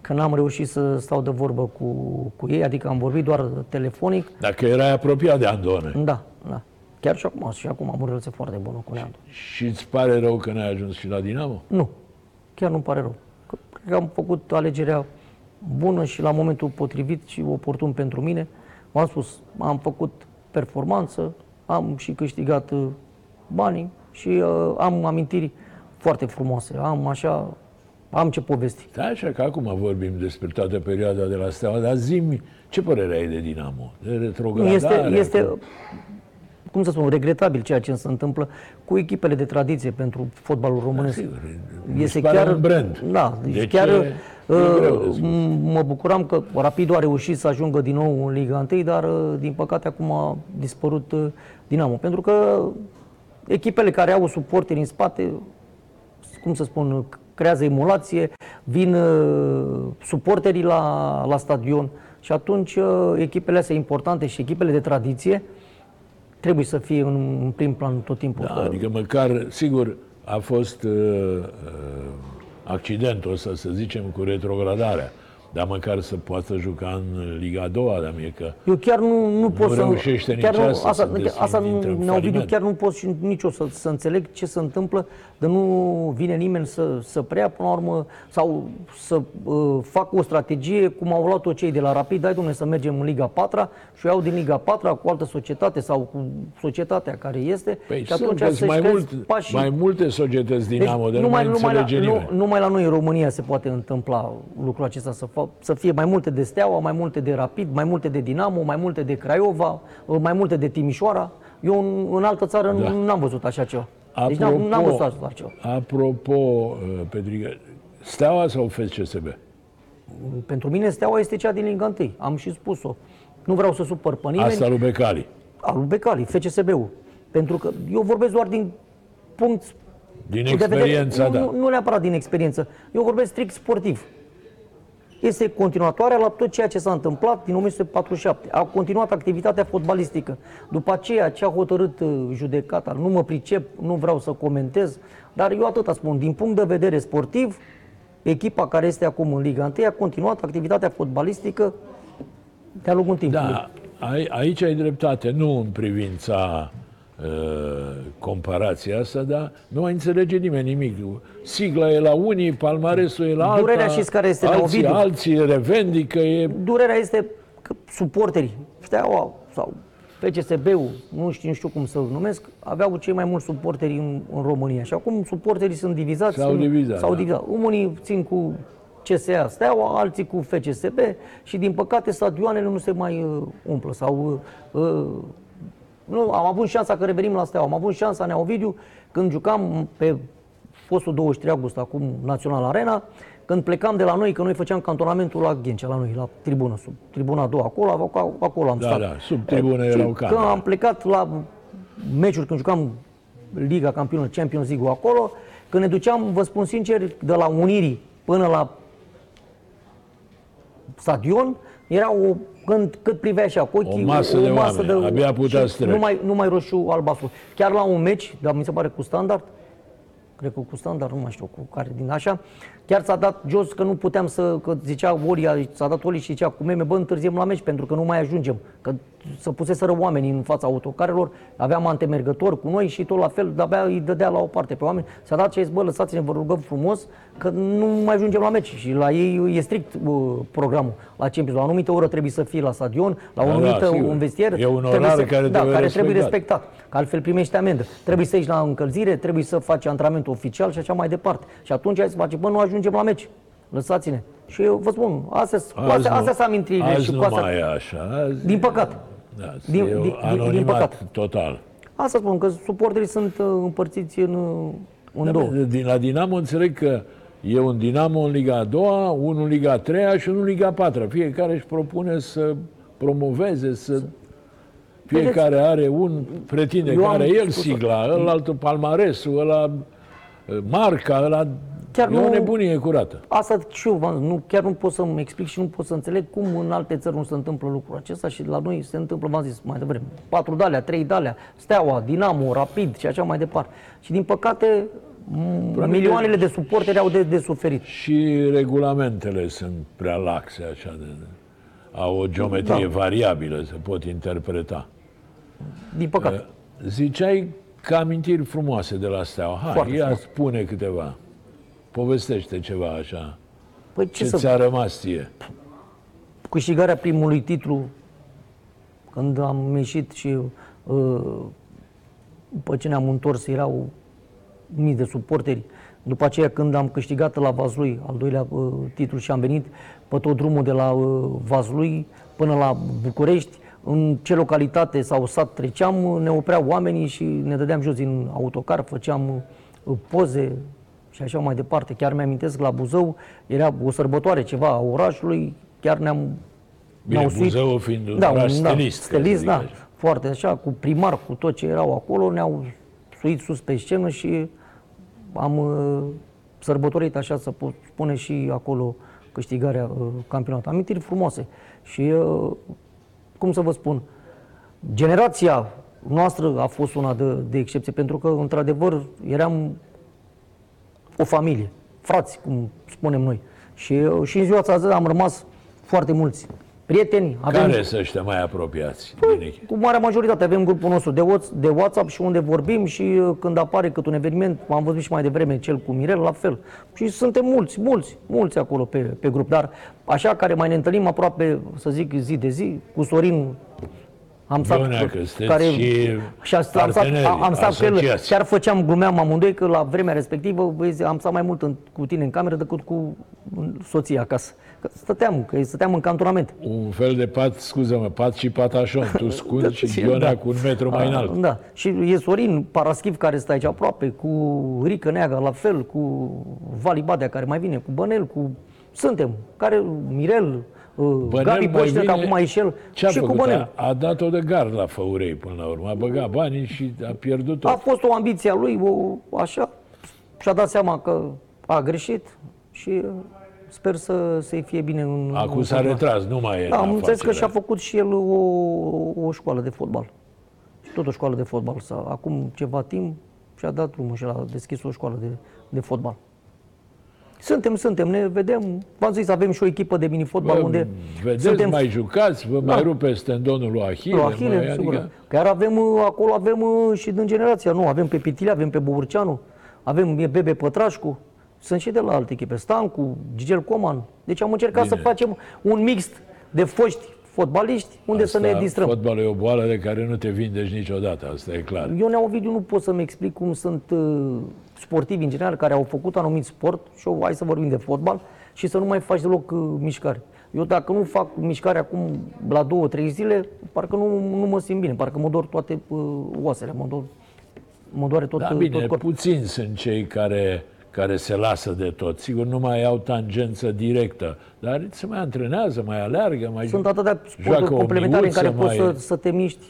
că n-am reușit să stau de vorbă cu, cu ei, adică am vorbit doar telefonic. Dacă erai apropiat de Andone Da, da. Chiar și acum, și acum am o relație foarte bună cu Neandu. și îți pare rău că n-ai ajuns și la Dinamo? Nu, chiar nu-mi pare rău. Că, cred că am făcut alegerea bună și la momentul potrivit și oportun pentru mine. V-am spus, am făcut performanță, am și câștigat uh, banii și uh, am amintiri foarte frumoase. Am așa, am ce povesti. Da, așa că acum vorbim despre toată perioada de la Steaua, dar zi ce părere ai de Dinamo? De retrogradare? Este, este cu- cum să spun, regretabil ceea ce se întâmplă cu echipele de tradiție pentru fotbalul românesc. sigur, mi este se pare chiar un brand. Da, deci Deci chiar e- uh, e greu de spus. m- mă bucuram că Rapidul a reușit să ajungă din nou în Liga 1, dar uh, din păcate acum a dispărut uh, Dinamo, pentru că echipele care au suporteri în spate, cum să spun, creează emulație, vin uh, suporterii la, la stadion și atunci uh, echipele astea importante și echipele de tradiție trebuie să fie în, în prim plan tot timpul. Da, adică măcar, sigur, a fost uh, uh, accidentul ăsta, să zicem, cu retrogradarea. Dar măcar să poată juca în Liga a doua, dar mie că Eu chiar nu, nu pot să... reușește nici chiar nu, asta, asta, sunt asta destul nu, dintre ne Ovidiu, faliment. chiar nu pot și nici eu să, să înțeleg ce se întâmplă, de nu vine nimeni să, să preia până la urmă sau să uh, facă o strategie cum au luat-o cei de la Rapid, dai domnule să mergem în Liga 4 și o iau din Liga 4 cu altă societate sau cu societatea care este Păi și sunt, să-și mai, crezi mult, pașii. mai multe societăți Dinamo, deci, de nu mai numai, la, înțelege nu, nimeni. numai la noi în România se poate întâmpla lucrul acesta, să, fa, să fie mai multe de Steaua, mai multe de Rapid, mai multe de Dinamo, mai multe de Craiova, mai multe de Timișoara. Eu în, în altă țară Da. da. n-am văzut așa ceva. Deci n-am, n-am văzut așa ceva. apropo, uh, Petrică, Steaua sau FCSB? Pentru mine Steaua este cea din Liga 1. Am și spus-o. Nu vreau să supăr pe nimeni. Asta lui Becali. Al lui Becali, FCSB-ul. Pentru că eu vorbesc doar din punct Din de vedere- experiența, nu, da. nu, nu neapărat din experiență. Eu vorbesc strict sportiv. Este continuatoarea la tot ceea ce s-a întâmplat din 1947. A continuat activitatea fotbalistică. După aceea, ce a hotărât uh, judecata, nu mă pricep, nu vreau să comentez, dar eu atâta spun. Din punct de vedere sportiv, echipa care este acum în Liga 1 a continuat activitatea fotbalistică de-a lungul timpului. Da, ai, aici ai dreptate, nu în privința uh, comparația asta, dar nu mai înțelege nimeni nimic. Sigla e la unii, palmaresul e la alta, Durerea știți care este, alții, Neovidiu? alții revendică, e... Durerea este că suporterii, Steaua sau FCSB-ul, nu știu, nu știu cum să-l numesc, aveau cei mai mulți suporteri în, în România. Și acum suporterii sunt divizați. S-au sunt- divizat, S-au da. divizat. Unii țin cu CSA Steaua, alții cu FCSB și din păcate stadioanele nu se mai uh, umplă. Sau, uh, uh, nu, am avut șansa că revenim la Steaua, am avut șansa Nea Ovidiu când jucam pe fostul 23 august, acum Național Arena, când plecam de la noi, că noi făceam cantonamentul la Ghencea, la noi, la tribună, sub tribuna a doua, acolo, acolo, acolo am Da, stat. da, sub tribună Și erau Când camere. am plecat la meciuri, când jucam Liga Campionilor, Champions League acolo, când ne duceam, vă spun sincer, de la Unirii până la stadion, era o, când, cât privea așa, cu ochii, O masă de oameni, abia putea și să treci. numai, numai roșu albastru. Chiar la un meci, dar mi se pare cu standard, cred că cu standard, nu mai știu cu care din așa, chiar s-a dat jos că nu puteam să, că zicea Oria, s-a dat Oli și zicea cu meme, bă, întârziem la meci pentru că nu mai ajungem, că să puseseră oamenii în fața autocarelor, aveam antemergători cu noi și tot la fel, de-abia îi dădea la o parte pe oameni. S-a dat și a zis, bă, lăsați-ne, vă rugăm frumos, că nu mai ajungem la meci și la ei e strict uh, programul. La Champions, la o anumită oră trebuie să fii la stadion, la o Da, da, anumită sigur. un vestier, E un trebuie orar să, care da, trebuie care trebuie respectat. respectat, că altfel primești amendă. Trebuie să ieși la încălzire, trebuie să faci antrenament oficial și așa mai departe. Și atunci ai să face, bă, nu ajungem la meci. Lăsați-ne. Și eu vă spun, astea, cu astea, nu- astea sunt amintirile azi și nu cu astea, mai e așa. Azi, din păcate. Da, Din- e din- din- anonimat din păcate. total. Asta spun, că suporterii sunt uh, împărțiți în, uh, în Da, două. bă, Din la Dinamo înțeleg că e un Dinamo în Liga a doua, unul în Liga a treia și unul în Liga a patra. Fiecare își propune să promoveze, să... Fiecare are un, pretinde Eu că am are el spus-o. sigla, ăla altul palmaresul, ăla uh, marca, ăla... Chiar e o nu- nebunie curată. Asta și eu, v-am- nu, chiar nu pot să-mi explic și nu pot să înțeleg cum în alte țări nu se întâmplă lucrul acesta și la noi se întâmplă, v-am zis mai devreme, patru dalea, trei dalea, Steaua, Dinamo, Rapid și așa mai departe. Și din păcate, m- milioanele de suporteri au de, de suferit. Și regulamentele sunt prea laxe, așa, de, au o geometrie Da. variabilă, se pot interpreta. Din păcate. Ziceai că amintiri frumoase de la Steaua. Hai, Foarte ia frumos. spune câteva. Povestește ceva așa. Păi ce, Ce să... ți-a rămas ție? câștigarea primului titlu, când am ieșit și uh, după ce ne-am întors, erau mii de suporteri. După aceea, când am câștigat la Vazlui al doilea uh, titlu și am venit pe tot drumul de la uh, Vazlui până la București, în ce localitate sau sat treceam, ne opreau oamenii și ne dădeam jos din autocar, făceam uh, poze și așa mai departe. Chiar mi-amintesc la Buzău, era o sărbătoare ceva a orașului, chiar ne-am Bine, ne-au suit- Buzău fiind un oraș da, stilist, ca să stilist, zic da, așa. foarte așa, cu primar, cu tot ce erau acolo, ne-au suit sus pe scenă și am uh, sărbătorit, așa să pot spune, și acolo câștigarea uh, campionatului. Amintiri frumoase. Și, uh, cum să vă spun, generația noastră a fost una de, de excepție, pentru că, într-adevăr, eram o familie, frați, cum spunem noi. Și, uh, și în ziua asta am rămas foarte mulți prieteni. Avem, Care să ăștia mai apropiați? din echipă? cu marea majoritate avem grupul nostru de, Whats- de WhatsApp și unde vorbim și uh, când apare cât un eveniment, am văzut și mai devreme cel cu Mirel, la fel. Și suntem mulți, mulți, mulți acolo pe, pe grup. Dar așa care mai ne întâlnim aproape, să zic, zi de zi, cu Sorin am stat, Ionea, că sunteți care, și și am stat, am stat, parteneri, am stat cu el, asociați. chiar făceam, glumeam amândoi că la vremea respectivă vezi, am stat mai mult în, cu tine în cameră decât cu soția acasă. Că stăteam, că stăteam în cantonament. Un fel de pat, scuză-mă, pat și patașon. Tu scund și Ionea cu un metru mai înalt. Da. Și e Sorin Paraschiv care stă aici aproape, cu Rică Neaga la fel, cu Vali Badea care mai vine, cu Bănel, cu... Suntem, care Mirel, Bănel Gabi mai Boșnă, că vine- acum e și el, Ce-a și cu făcut? Bănel. A, a dat-o de gard la Făurei până la urmă. A băgat banii și a pierdut A tot. fost o ambiție a lui, o, așa, și-a dat seama că a greșit și uh, sper să, să-i fie bine în Acum în s-a fotbal. retras, nu mai e Da, în am înțeles că afacerea. și-a făcut și el o, o școală de fotbal. Și tot o școală de fotbal. S-a, acum ceva timp și-a dat drumul și a deschis o școală de, de fotbal. Suntem, suntem, ne vedem. V-am zis, avem și o echipă de mini-fotbal Bă, unde vedeți, suntem mai jucați, vă Da. mai rupeți tendonul lui Achille. la Ahile, mai, sigur. Chiar avem, uh, acolo avem uh, și din generația, nu, avem pe Pitile, avem pe Bogurceanu, avem e Bebe Pătrașcu, sunt și de la alte echipe, Stancu, Gigel Coman. Deci am încercat Bine. să facem un mixt de foști fotbaliști unde să ne distrăm. Fotbalul e o boală de care nu te vindești niciodată, asta e clar. Eu, Nea Ovidiu, nu pot să-mi explic cum sunt uh, sportivi în general care au făcut anumit sport și eu, hai să vorbim de fotbal și să nu mai faci deloc uh, mișcare. Eu dacă nu fac mișcare acum la două, trei zile, parcă nu, nu mă simt bine, parcă mă dor toate uh, oasele, mă, dor, mă doare tot, Da, uh, bine, tot corpul. puțini sunt cei care, care se lasă de tot. Sigur, nu mai au tangență directă, dar se mai antrenează, mai aleargă, mai Sunt atâtea joacă sporturi o complementare în care miuță, poți mai- să, să te miști.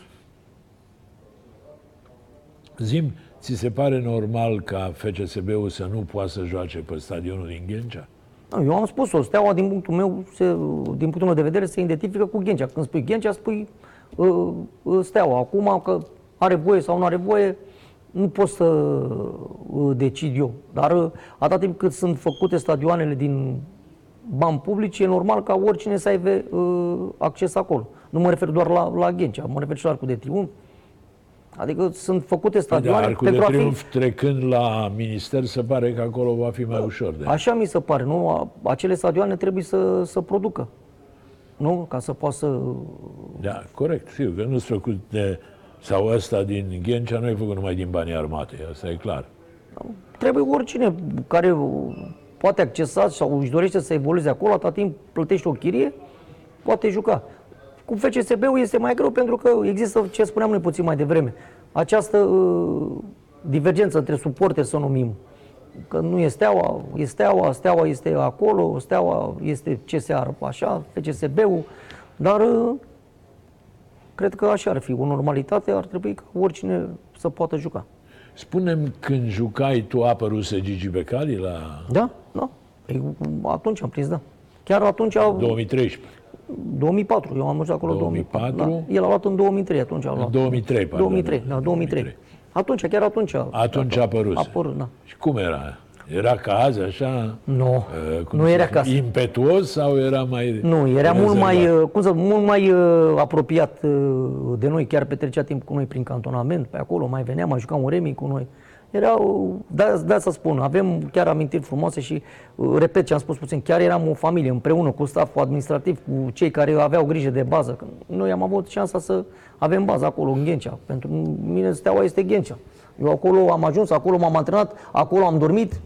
Zim, ți se pare normal ca FCSB-ul să nu poată să joace pe stadionul din Ghencea? Nu, Eu am spus-o, Steaua, din punctul meu, se, din punctul meu de vedere, se identifică cu Ghencea. Când spui Ghencea, spui uh, uh, Steaua. Acum, că are voie sau nu are voie, nu pot să uh, decid eu. Dar uh, atâta timp cât sunt făcute stadioanele din bani publici, e normal ca oricine să aibă uh, acces acolo. Nu mă refer doar la, la Ghencea, mă refer și la Arcul de Triunf. Adică sunt făcute Păi stadioane Dar Arcul de pentru a fi... Triunf trecând la minister, se pare că acolo va fi mai ușor. De Așa mi se pare, nu? A- Acele stadioane trebuie să, să producă. Nu? Ca să poată să... Da, corect, sigur că nu s făcut de... Sau ăsta din Ghencea nu e făcut numai din banii armatei, asta e clar. Trebuie oricine care poate accesa sau își dorește să evolueze acolo, atâta timp plătește o chirie, poate juca. Cu FCSB-ul este mai greu pentru că există, ce spuneam noi puțin mai devreme, această uh, divergență între suporteri, să o numim. Că nu e steaua, e steaua, steaua este acolo, steaua este CSA așa, FCSB-ul, dar uh, cred că așa ar fi. O normalitate ar trebui ca oricine să poată juca. Spunem, când jucai, tu apăruse Gigi Becali la Da, da. Ei, atunci am prins, da. Chiar atunci, 2013. 2004, eu am ajuns acolo 2004? 2004. Da. El a luat în 2003, atunci a luat. 2003, pardon. 2003, da, 2003. Atunci, chiar atunci. a- Atunci a apărut. A apărut, da. Și cum era? Era ca azi, așa? Nu, uh, cum nu se era spune, ca Impetuos sau era mai Nu, era mult rezervat? mai, uh, cum să, mult mai uh, apropiat uh, de noi, chiar petrecea timp cu noi prin cantonament, pe acolo, mai venea, mai juca un remi cu noi. Era, uh, da, da să spun, avem chiar amintiri frumoase și, uh, repet ce am spus puțin, chiar eram o familie împreună cu staful administrativ, cu cei care aveau grijă de bază. Că Noi am avut șansa să avem bază acolo, în Ghencea. Pentru mine Steaua este Ghencea. Eu acolo am ajuns, acolo m-am antrenat, acolo am dormit,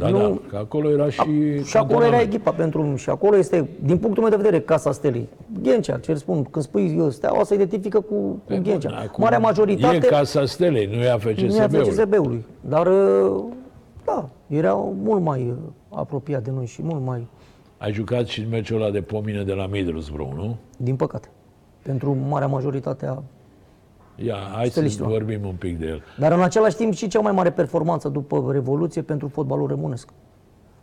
Da, nu- da, că acolo era și... și acolo cantonament. era echipa pentru și acolo este, din punctul meu de vedere, Casa Stelei. Ghencea, ce spun, când spui eu, Steaua se identifică cu, cu Ghencea. Bun, acum Marea majoritate E Casa Stelei, nu e a nu e a FCSB-ului. FCSB-ului. Dar, uh, da, era mult mai uh, apropiat de noi și mult mai, Ai jucat și în meciul ăla de pomine de la Middlesbrough, nu? din păcate, pentru marea majoritate a... Ia, hai să Stăliștilor. vorbim un pic de el. Dar în același timp și cea mai mare performanță după Revoluție pentru fotbalul românesc.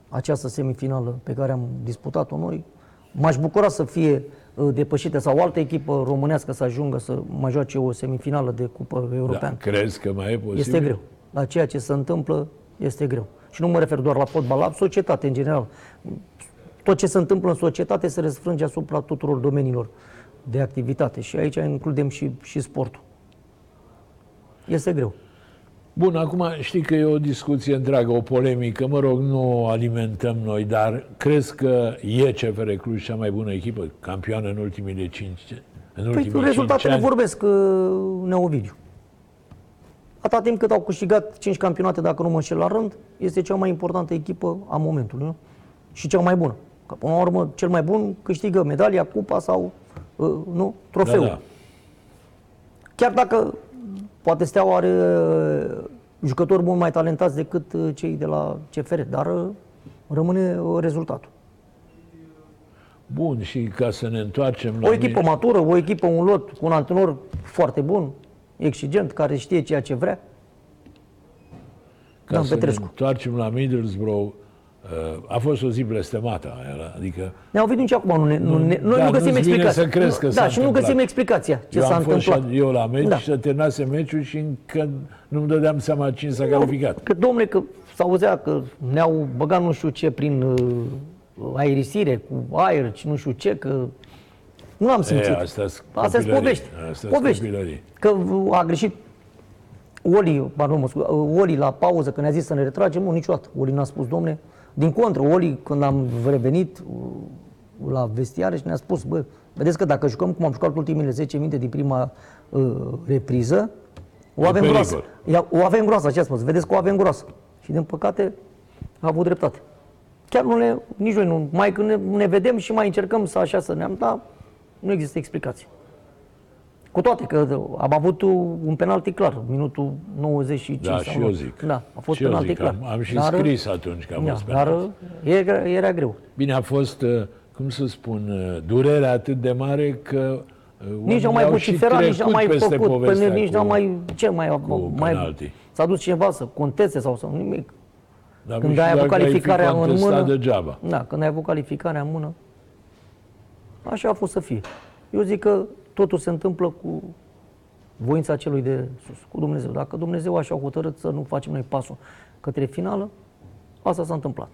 Această semifinală pe care am disputat-o noi, m-aș bucura să fie uh, depășită sau o altă echipă românească să ajungă să mai joace o semifinală de cupă Da, europeană. crezi că mai e posibil? Este greu. La ceea ce se întâmplă este greu. Și nu mă refer doar la fotbal, la societate în general. Tot ce se întâmplă în societate se răsfrânge asupra tuturor domeniilor de activitate și aici includem și, și sportul. Este greu. Bun, acum știi că e o discuție întreagă, o polemică, mă rog, nu o alimentăm noi, dar crezi că e CFR Cluj cea mai bună echipă, campioană în ultimile 5 în Păi ultimii cinci rezultatele ani? vorbesc, uh, Neovidiu. Atâta timp cât au câștigat 5 campionate, dacă nu mă înșel la rând, este cea mai importantă echipă a momentului. Nu? Și cea mai bună. Că până la urmă, cel mai bun câștigă medalia, cupa sau uh, nu, trofeul. Da, da. Chiar dacă poate Steaua are uh, jucători mult mai talentați decât uh, cei de la CFR, dar uh, rămâne uh, rezultatul. Bun, și ca să ne întoarcem la... O echipă mine- matură, o echipă, un lot cu un antrenor foarte bun, exigent, care știe ceea ce vrea. Ca Dan să ne Petrescu. întoarcem la Middlesbrough, uh, a fost o zi blestemată aia, adică Ne-au venit nici acum, nu, ne, nu, ne, noi da, nu găsim nu-ți vine explicația. să crezi că Nu- s-a da, și nu întâmplat. găsim explicația ce eu s-a am fost și întâmplat. eu la meci Da. și să terminase meciul și încă nu-mi dădeam seama cine s-a calificat. Că, domnule, că s-auzea că ne-au băgat nu știu ce prin uh, aerisire, cu aer, și nu știu ce, că nu am simțit. E, astea-s Astea sunt copilării. povești. Astea-s povești. copilării. Că a greșit Oli, pardon, mă scuze, Oli la pauză, când ne-a zis să ne retragem, nu, niciodată. Oli n-a spus, domne, din contră, Oli, când am revenit uh, la vestiare și ne-a spus, bă, vedeți că dacă jucăm cum am jucat ultimile 10 minute din prima uh, repriză, o E avem pericol. groasă. Ia, o avem groasă, așa a spus, vedeți că o avem groasă. Și din păcate a avut dreptate. Chiar nu ne, nici noi nu, mai când ne, ne vedem și mai încercăm să așa să ne-am, dar nu există explicație. Cu toate că am avut un penalti clar, minutul 95. Da, sau și nu. eu zic. Da, a fost Și eu penalti zic, clar. am- am și Dar, scris atunci că a da, fost Dar penalti. era, era greu. Bine, a fost, uh, cum să spun, uh, durerea atât de mare că uh, Nici oamenii nu mai au vociferat, și nici nu mai trecut peste făcut, povestea până, nici cu- nu mai, ce mai, cu mai penalti. s-a dus cineva să conteste sau să nimic. Dar Când nu ai știu avut dacă ai fi calificarea în contestat mână, degeaba. Da, când ai avut calificarea în mână, așa a fost să fie. Eu zic că totul se întâmplă cu voința celui de sus, cu Dumnezeu. Dacă Dumnezeu așa a hotărât să nu facem noi pasul către finală, asta s-a întâmplat.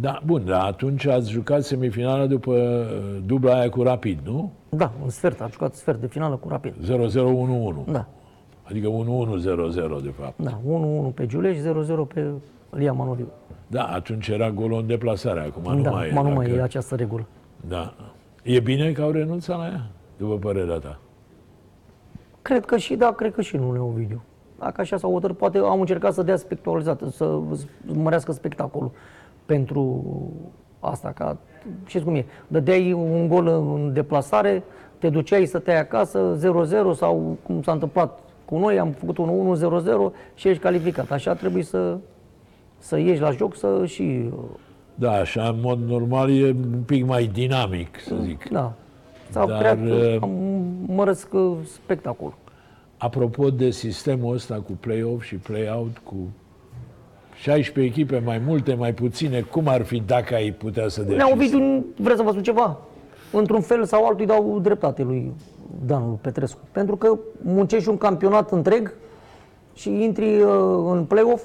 Da, bun, dar atunci ați jucat semifinala după uh, dubla aia cu Rapid, nu? Da, în sfert, a jucat sfert de finală cu Rapid. 0-0-1-1. Da, Adică 1-1-0-0, de fapt. da, 1-1 pe Giuleș, 0-0 pe Lia Manoliu. Da, atunci era golul în deplasare, acum nu da, mai e. acum nu mai dacă- e această regulă. Da. E bine că au renunțat la ea, după părerea ta. Cred că și da, cred că și nu, Ovidiu. Dacă așa s-au hotărât, poate au încercat să dea spectaculizat, să mărească spectacolul pentru asta. Ca, știți cum e, dădeai un gol în deplasare, te duceai, stăteai acasă, 0-0 sau cum s-a întâmplat cu noi, am făcut un 1-0-0 și ești calificat. Așa trebuie să, să ieși la joc, să și... Da, așa, în mod normal, e un pic mai dinamic, să zic. Da, s-au Dar, creat, uh, am mărăsc spectacol. Apropo de sistemul ăsta cu play-off și play-out, cu 16 echipe, mai multe, mai puține, cum ar fi dacă ai putea să decizi? Nea Ovidiu, vreți să vă spun ceva? Într-un fel sau altul îi dau dreptate lui Dan lui Petrescu. Pentru că muncești un campionat întreg și intri uh, în play-off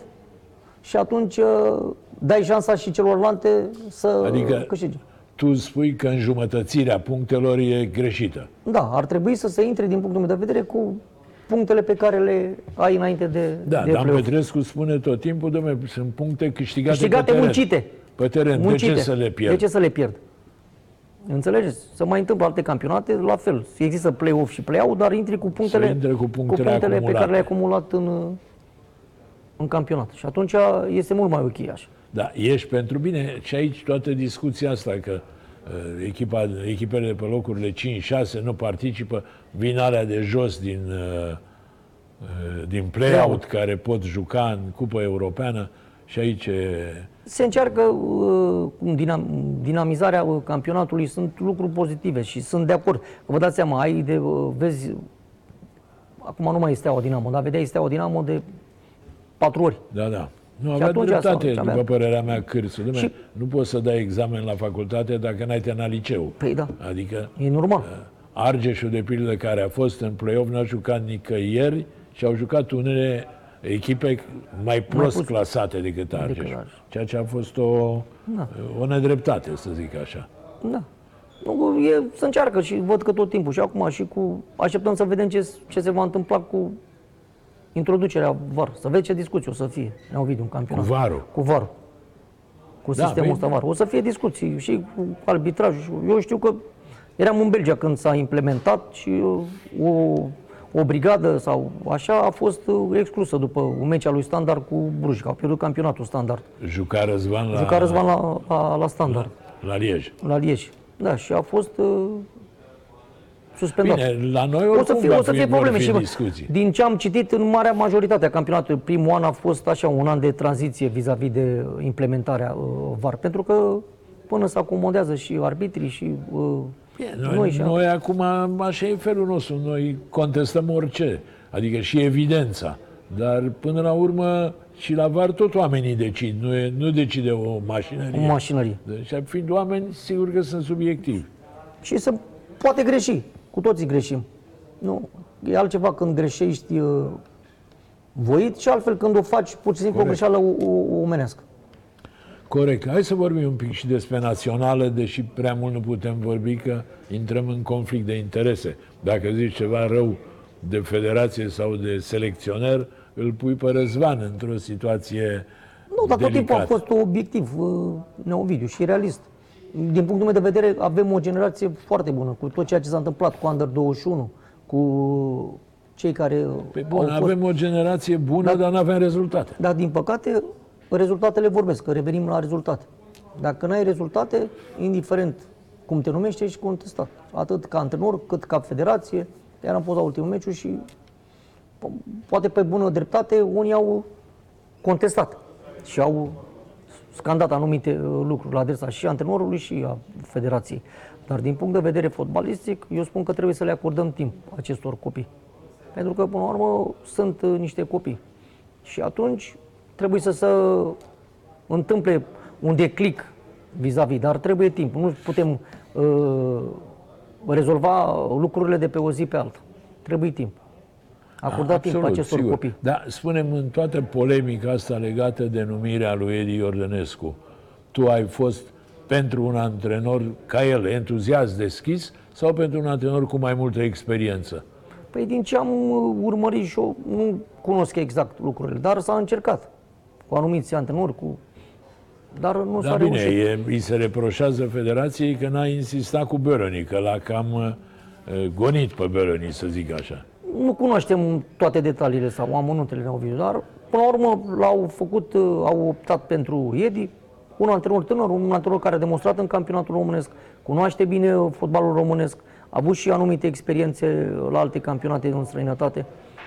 și atunci uh, dai șansa și celorlalte să Adică- câștige. Tu spui că înjumătățirea punctelor e greșită. Da, ar trebui să se intre din punctul meu de vedere cu punctele pe care le ai înainte de, Da, de Dan play-off. Petrescu spune tot timpul, dom'le, sunt puncte câștigate, Câștigate, pe teren. muncite. Pe teren, Muncite. de ce să le pierd? De ce să le pierd? Înțelegeți? Se mai întâmplă alte campionate, la fel. Există play-off și play-out, dar intri cu punctele, intre cu punctele punctele pe acumulate. care le-ai acumulat în, în campionat. Și atunci este mult mai ok așa. Da, ești pentru bine și aici toată discuția asta că uh, echipa, echipele de pe locurile 5-6 nu participă, vin alea de jos din, uh, uh, din play-out Play-out. care pot juca în Cupa Europeană și aici e- Se încearcă uh, cum dinam, dinamizarea uh, campionatului, sunt lucruri pozitive și sunt de acord. Că vă dați seama, ai de, uh, vezi acum nu mai este o Dinamo, dar vedeai este o Dinamo de patru ori. Da, da. Nu avea atunci asta dreptate, avea- după părerea mea, Cârsu. Dumne, Și- Nu poți să dai examen la facultate dacă n-ai terminat liceu. Păi da, Adică e normal. Argeșul, de pildă, care a fost în play-off, n-a jucat nicăieri și au jucat unele echipe mai prost pus- clasate decât Argeș. Argeș. Ceea ce a fost o, Da. o nedreptate, să zic așa. Da. Nu, e, să încearcă și văd că tot timpul și acum și cu... Așteptăm să vedem ce, ce se va întâmpla cu introducerea VAR. Să vezi ce discuții o să fie. Ne-au video un campionat. Cu VAR-ul. Cu VAR. Cu Da, sistemul păi- ăsta VAR. O să fie discuții și cu arbitrajul. și- Eu știu că eram în Belgia când s-a implementat și uh, o, o brigadă sau așa a fost uh, exclusă după un meci al lui Standard cu Bruj, că au pierdut campionatul Standard. Juca Răzvan la, Juca Răzvan la, la, la Standard, la Liej. la Liege. Da, și a fost uh, suspendat. Bine, la noi O să oricum fie, va o să fi- fie vor probleme fi și bă, discuții. din ce am citit în marea majoritate a campionatului, primul an a fost așa un an de tranziție vis-a-vis de implementarea uh, VAR, pentru că până se acomodează și arbitrii și uh, Noi, noi și noi acum, așa e felul nostru, noi contestăm orice, adică și evidența. Dar până la urmă și la VAR tot oamenii decid, nu, e, nu decide o mașinărie. o mașinărie. Deci, fiind oameni, sigur că sunt subiectivi. Și se poate greși, cu toții greșim. Nu, e altceva când greșești uh, voit și altfel când o faci pur și simplu o Corect. greșeală o, o, omenească. Corect. Hai să vorbim un pic și despre națională, deși prea mult nu putem vorbi că intrăm în conflict de interese. Dacă zici ceva rău de federație sau de selecționer, îl pui pe Răzvan într-o situație Nu, dar tot timpul a delicată. fost obiectiv, uh, Neovidiu, și realist. Din punctul meu de vedere, avem o generație foarte bună, cu tot ceea ce s-a întâmplat cu Under 21, cu cei care Pe au bun, fost... avem o generație bună, dar nu avem rezultate. Dar, din păcate, rezultatele vorbesc, că revenim la rezultate. Dacă n-ai rezultate, indiferent cum te numești, ești contestat. Atât ca antrenor, cât ca federație. Iar am fost la ultimul meciu și po- poate pe bună dreptate unii au contestat și au scandat anumite uh, lucruri la adresa și antrenorului și a federației. Dar din punct de vedere fotbalistic, eu spun că trebuie să le acordăm timp acestor copii. Pentru că, până la urmă, sunt uh, niște copii. Și atunci trebuie să se întâmple un declic vis-a-vis, dar trebuie timp. Nu putem uh, rezolva lucrurile de pe o zi pe alta. Trebuie timp. Acorda timp acestor sigur. copii. Dar spunem în toată polemica asta legată de numirea lui Edi Iordănescu, tu ai fost pentru un antrenor ca el, entuziast, deschis, sau pentru un antrenor cu mai multă experiență? Păi din ce am uh, urmărit și eu, nu cunosc exact lucrurile, dar s-a încercat cu anumiți antrenori, cu... dar nu s-a Da, bine, reușit. e, îi se reproșează federației că n-a insistat cu Bărăni, că l-a cam uh, gonit pe Bărăni, să zic așa. Nu cunoaștem toate detaliile sau amănuntele ne-au văzut, dar până la urmă l-au făcut, uh, au optat pentru Edi, un antrenor tânăr, un antrenor care a demonstrat în campionatul românesc, cunoaște bine uh, fotbalul românesc, a avut și anumite experiențe la alte campionate în străinătate.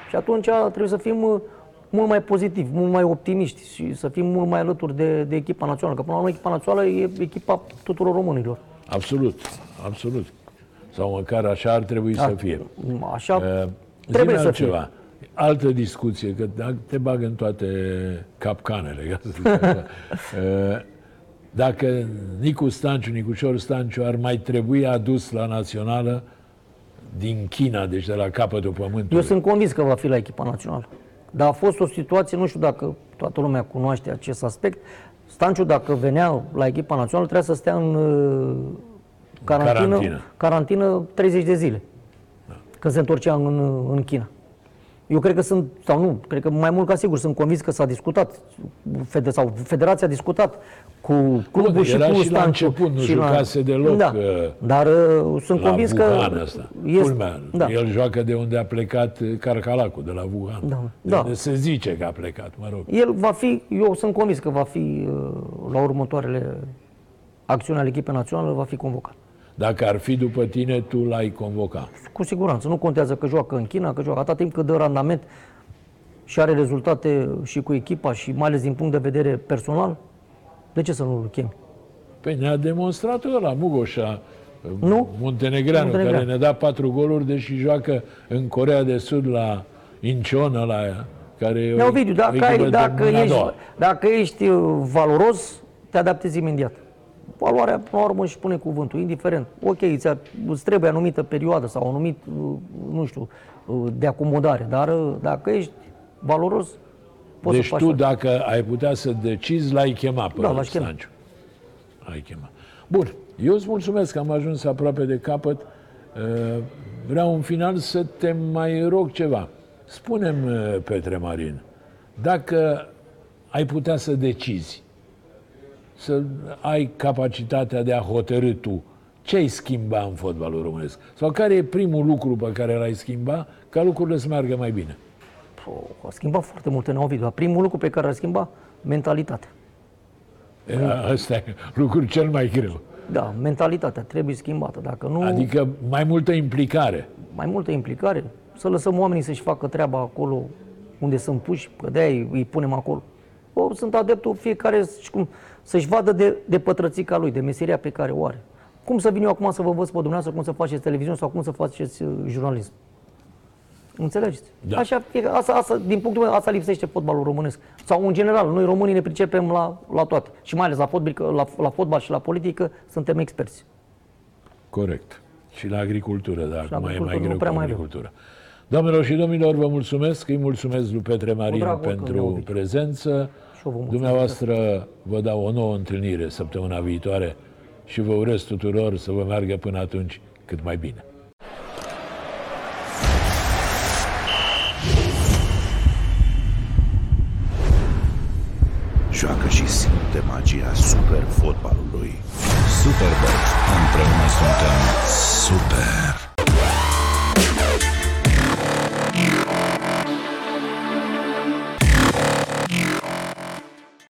Și atunci trebuie să fim uh, mult mai pozitivi, mult mai optimiști și să fim mult mai alături de, de echipa națională. Că până la urmă echipa națională e echipa tuturor românilor. Absolut, absolut. Sau măcar așa ar trebui să fie. Așa Uh, trebuie Trebuie să să fie. ceva. Altă discuție, că dacă te bag în toate capcanele, ca să zic așa. Uh, Dacă Nicu Stanciu, Nicușor Stanciu ar mai trebui adus la națională din China, deci de la capătul pământului. Eu sunt convins că va fi la echipa națională. Dar a fost o situație, nu știu dacă toată lumea cunoaște acest aspect. Stanciu, dacă venea la echipa națională, trebuia să stea în uh, carantină, Carantină. carantină 30 de zile. Când se întorcea în, în China. Eu cred că sunt, sau nu, cred că mai mult ca sigur, sunt convins că s-a discutat, fede, sau federația a discutat cu clubul și era cu și la Stanciu. început, nu și la- jucase deloc, Da, uh, dar uh, sunt la convins Wuhan că... Asta. este- Culmea, da. El joacă de unde a plecat uh, Carcalacul, de la Wuhan. Da, De da. unde se zice că a plecat, mă rog. El va fi, eu sunt convins că va fi uh, la următoarele acțiuni ale echipei naționale, va fi convocat. Dacă ar fi după tine, tu l-ai convoca. Cu siguranță, nu contează că joacă în China, că joacă atâta timp cât dă randament și are rezultate și cu echipa și mai ales din punct de vedere personal, de ce să nu-l chemi? Păi ne-a demonstrat ăla, Mugoșa, Nu? Muntenegreanu, Muntenegreanu. care ne da patru goluri, deși joacă în Corea de Sud la Incheon, ăla care e o Ovidiu, dacă, echipă ai, de dacă, mâna a ești, doua. dacă ești uh, valoros, te adaptezi imediat. Valoarea, până la urmă, își spune cuvântul, indiferent. Ok, îți, îți trebuie anumită perioadă sau anumit, uh, nu știu, uh, de acomodare, dar uh, dacă ești valoros, poți Deci să faci tu, toate. dacă ai putea să decizi, l-ai chema pe Da, l-aș chema. Stanciu. Ai chema. Bun, eu îți mulțumesc că am ajuns aproape de capăt. Uh, Vreau în final să te mai rog ceva. Spune-mi, uh, Petre Marin, dacă ai putea să decizi, să ai capacitatea de a hotărâ tu, ce ai schimba în fotbalul românesc? Sau care e primul lucru pe care l-ai schimba ca lucrurile să meargă mai bine? Pă, A schimbat foarte multe în Ovidiu, dar primul lucru pe care l-a schimbat, mentalitatea. E, Ăsta e lucrul cel mai greu. Da, mentalitatea trebuie schimbată. Dacă nu, Adică mai multă implicare. mai multă implicare, să lăsăm oamenii să-și facă treaba acolo unde sunt puși, că de îi, îi punem acolo. O, sunt adeptul fiecare și cum, să-și vadă de, de pătrățica lui, de meseria pe care o are. Cum să vin eu acum să vă învăț pe dumneavoastră cum să faceți televiziune sau cum să faceți uh, jurnalism? Înțelegeți? Da. Așa, fie- asta, asta, din punctul meu, asta lipsește fotbalul românesc. Sau în general, noi românii ne pricepem la, la toate. Și mai ales la fotbal, că la, la fotbal și la politică suntem experți. Corect. Și la agricultură, dar la acum e mai agricultură greu nu prea cu mai avem. agricultura. Doamnelor și domnilor, vă mulțumesc, îi mulțumesc lui Petre Marin drag oricând, pentru Ovidiu. prezență. Și eu vă mulțumesc. Dumneavoastră vă dau o nouă întâlnire săptămâna viitoare și vă urez tuturor să vă meargă până atunci cât mai bine. Joacă și simte magia super fotbalului. Superbox. Împreună suntem Super!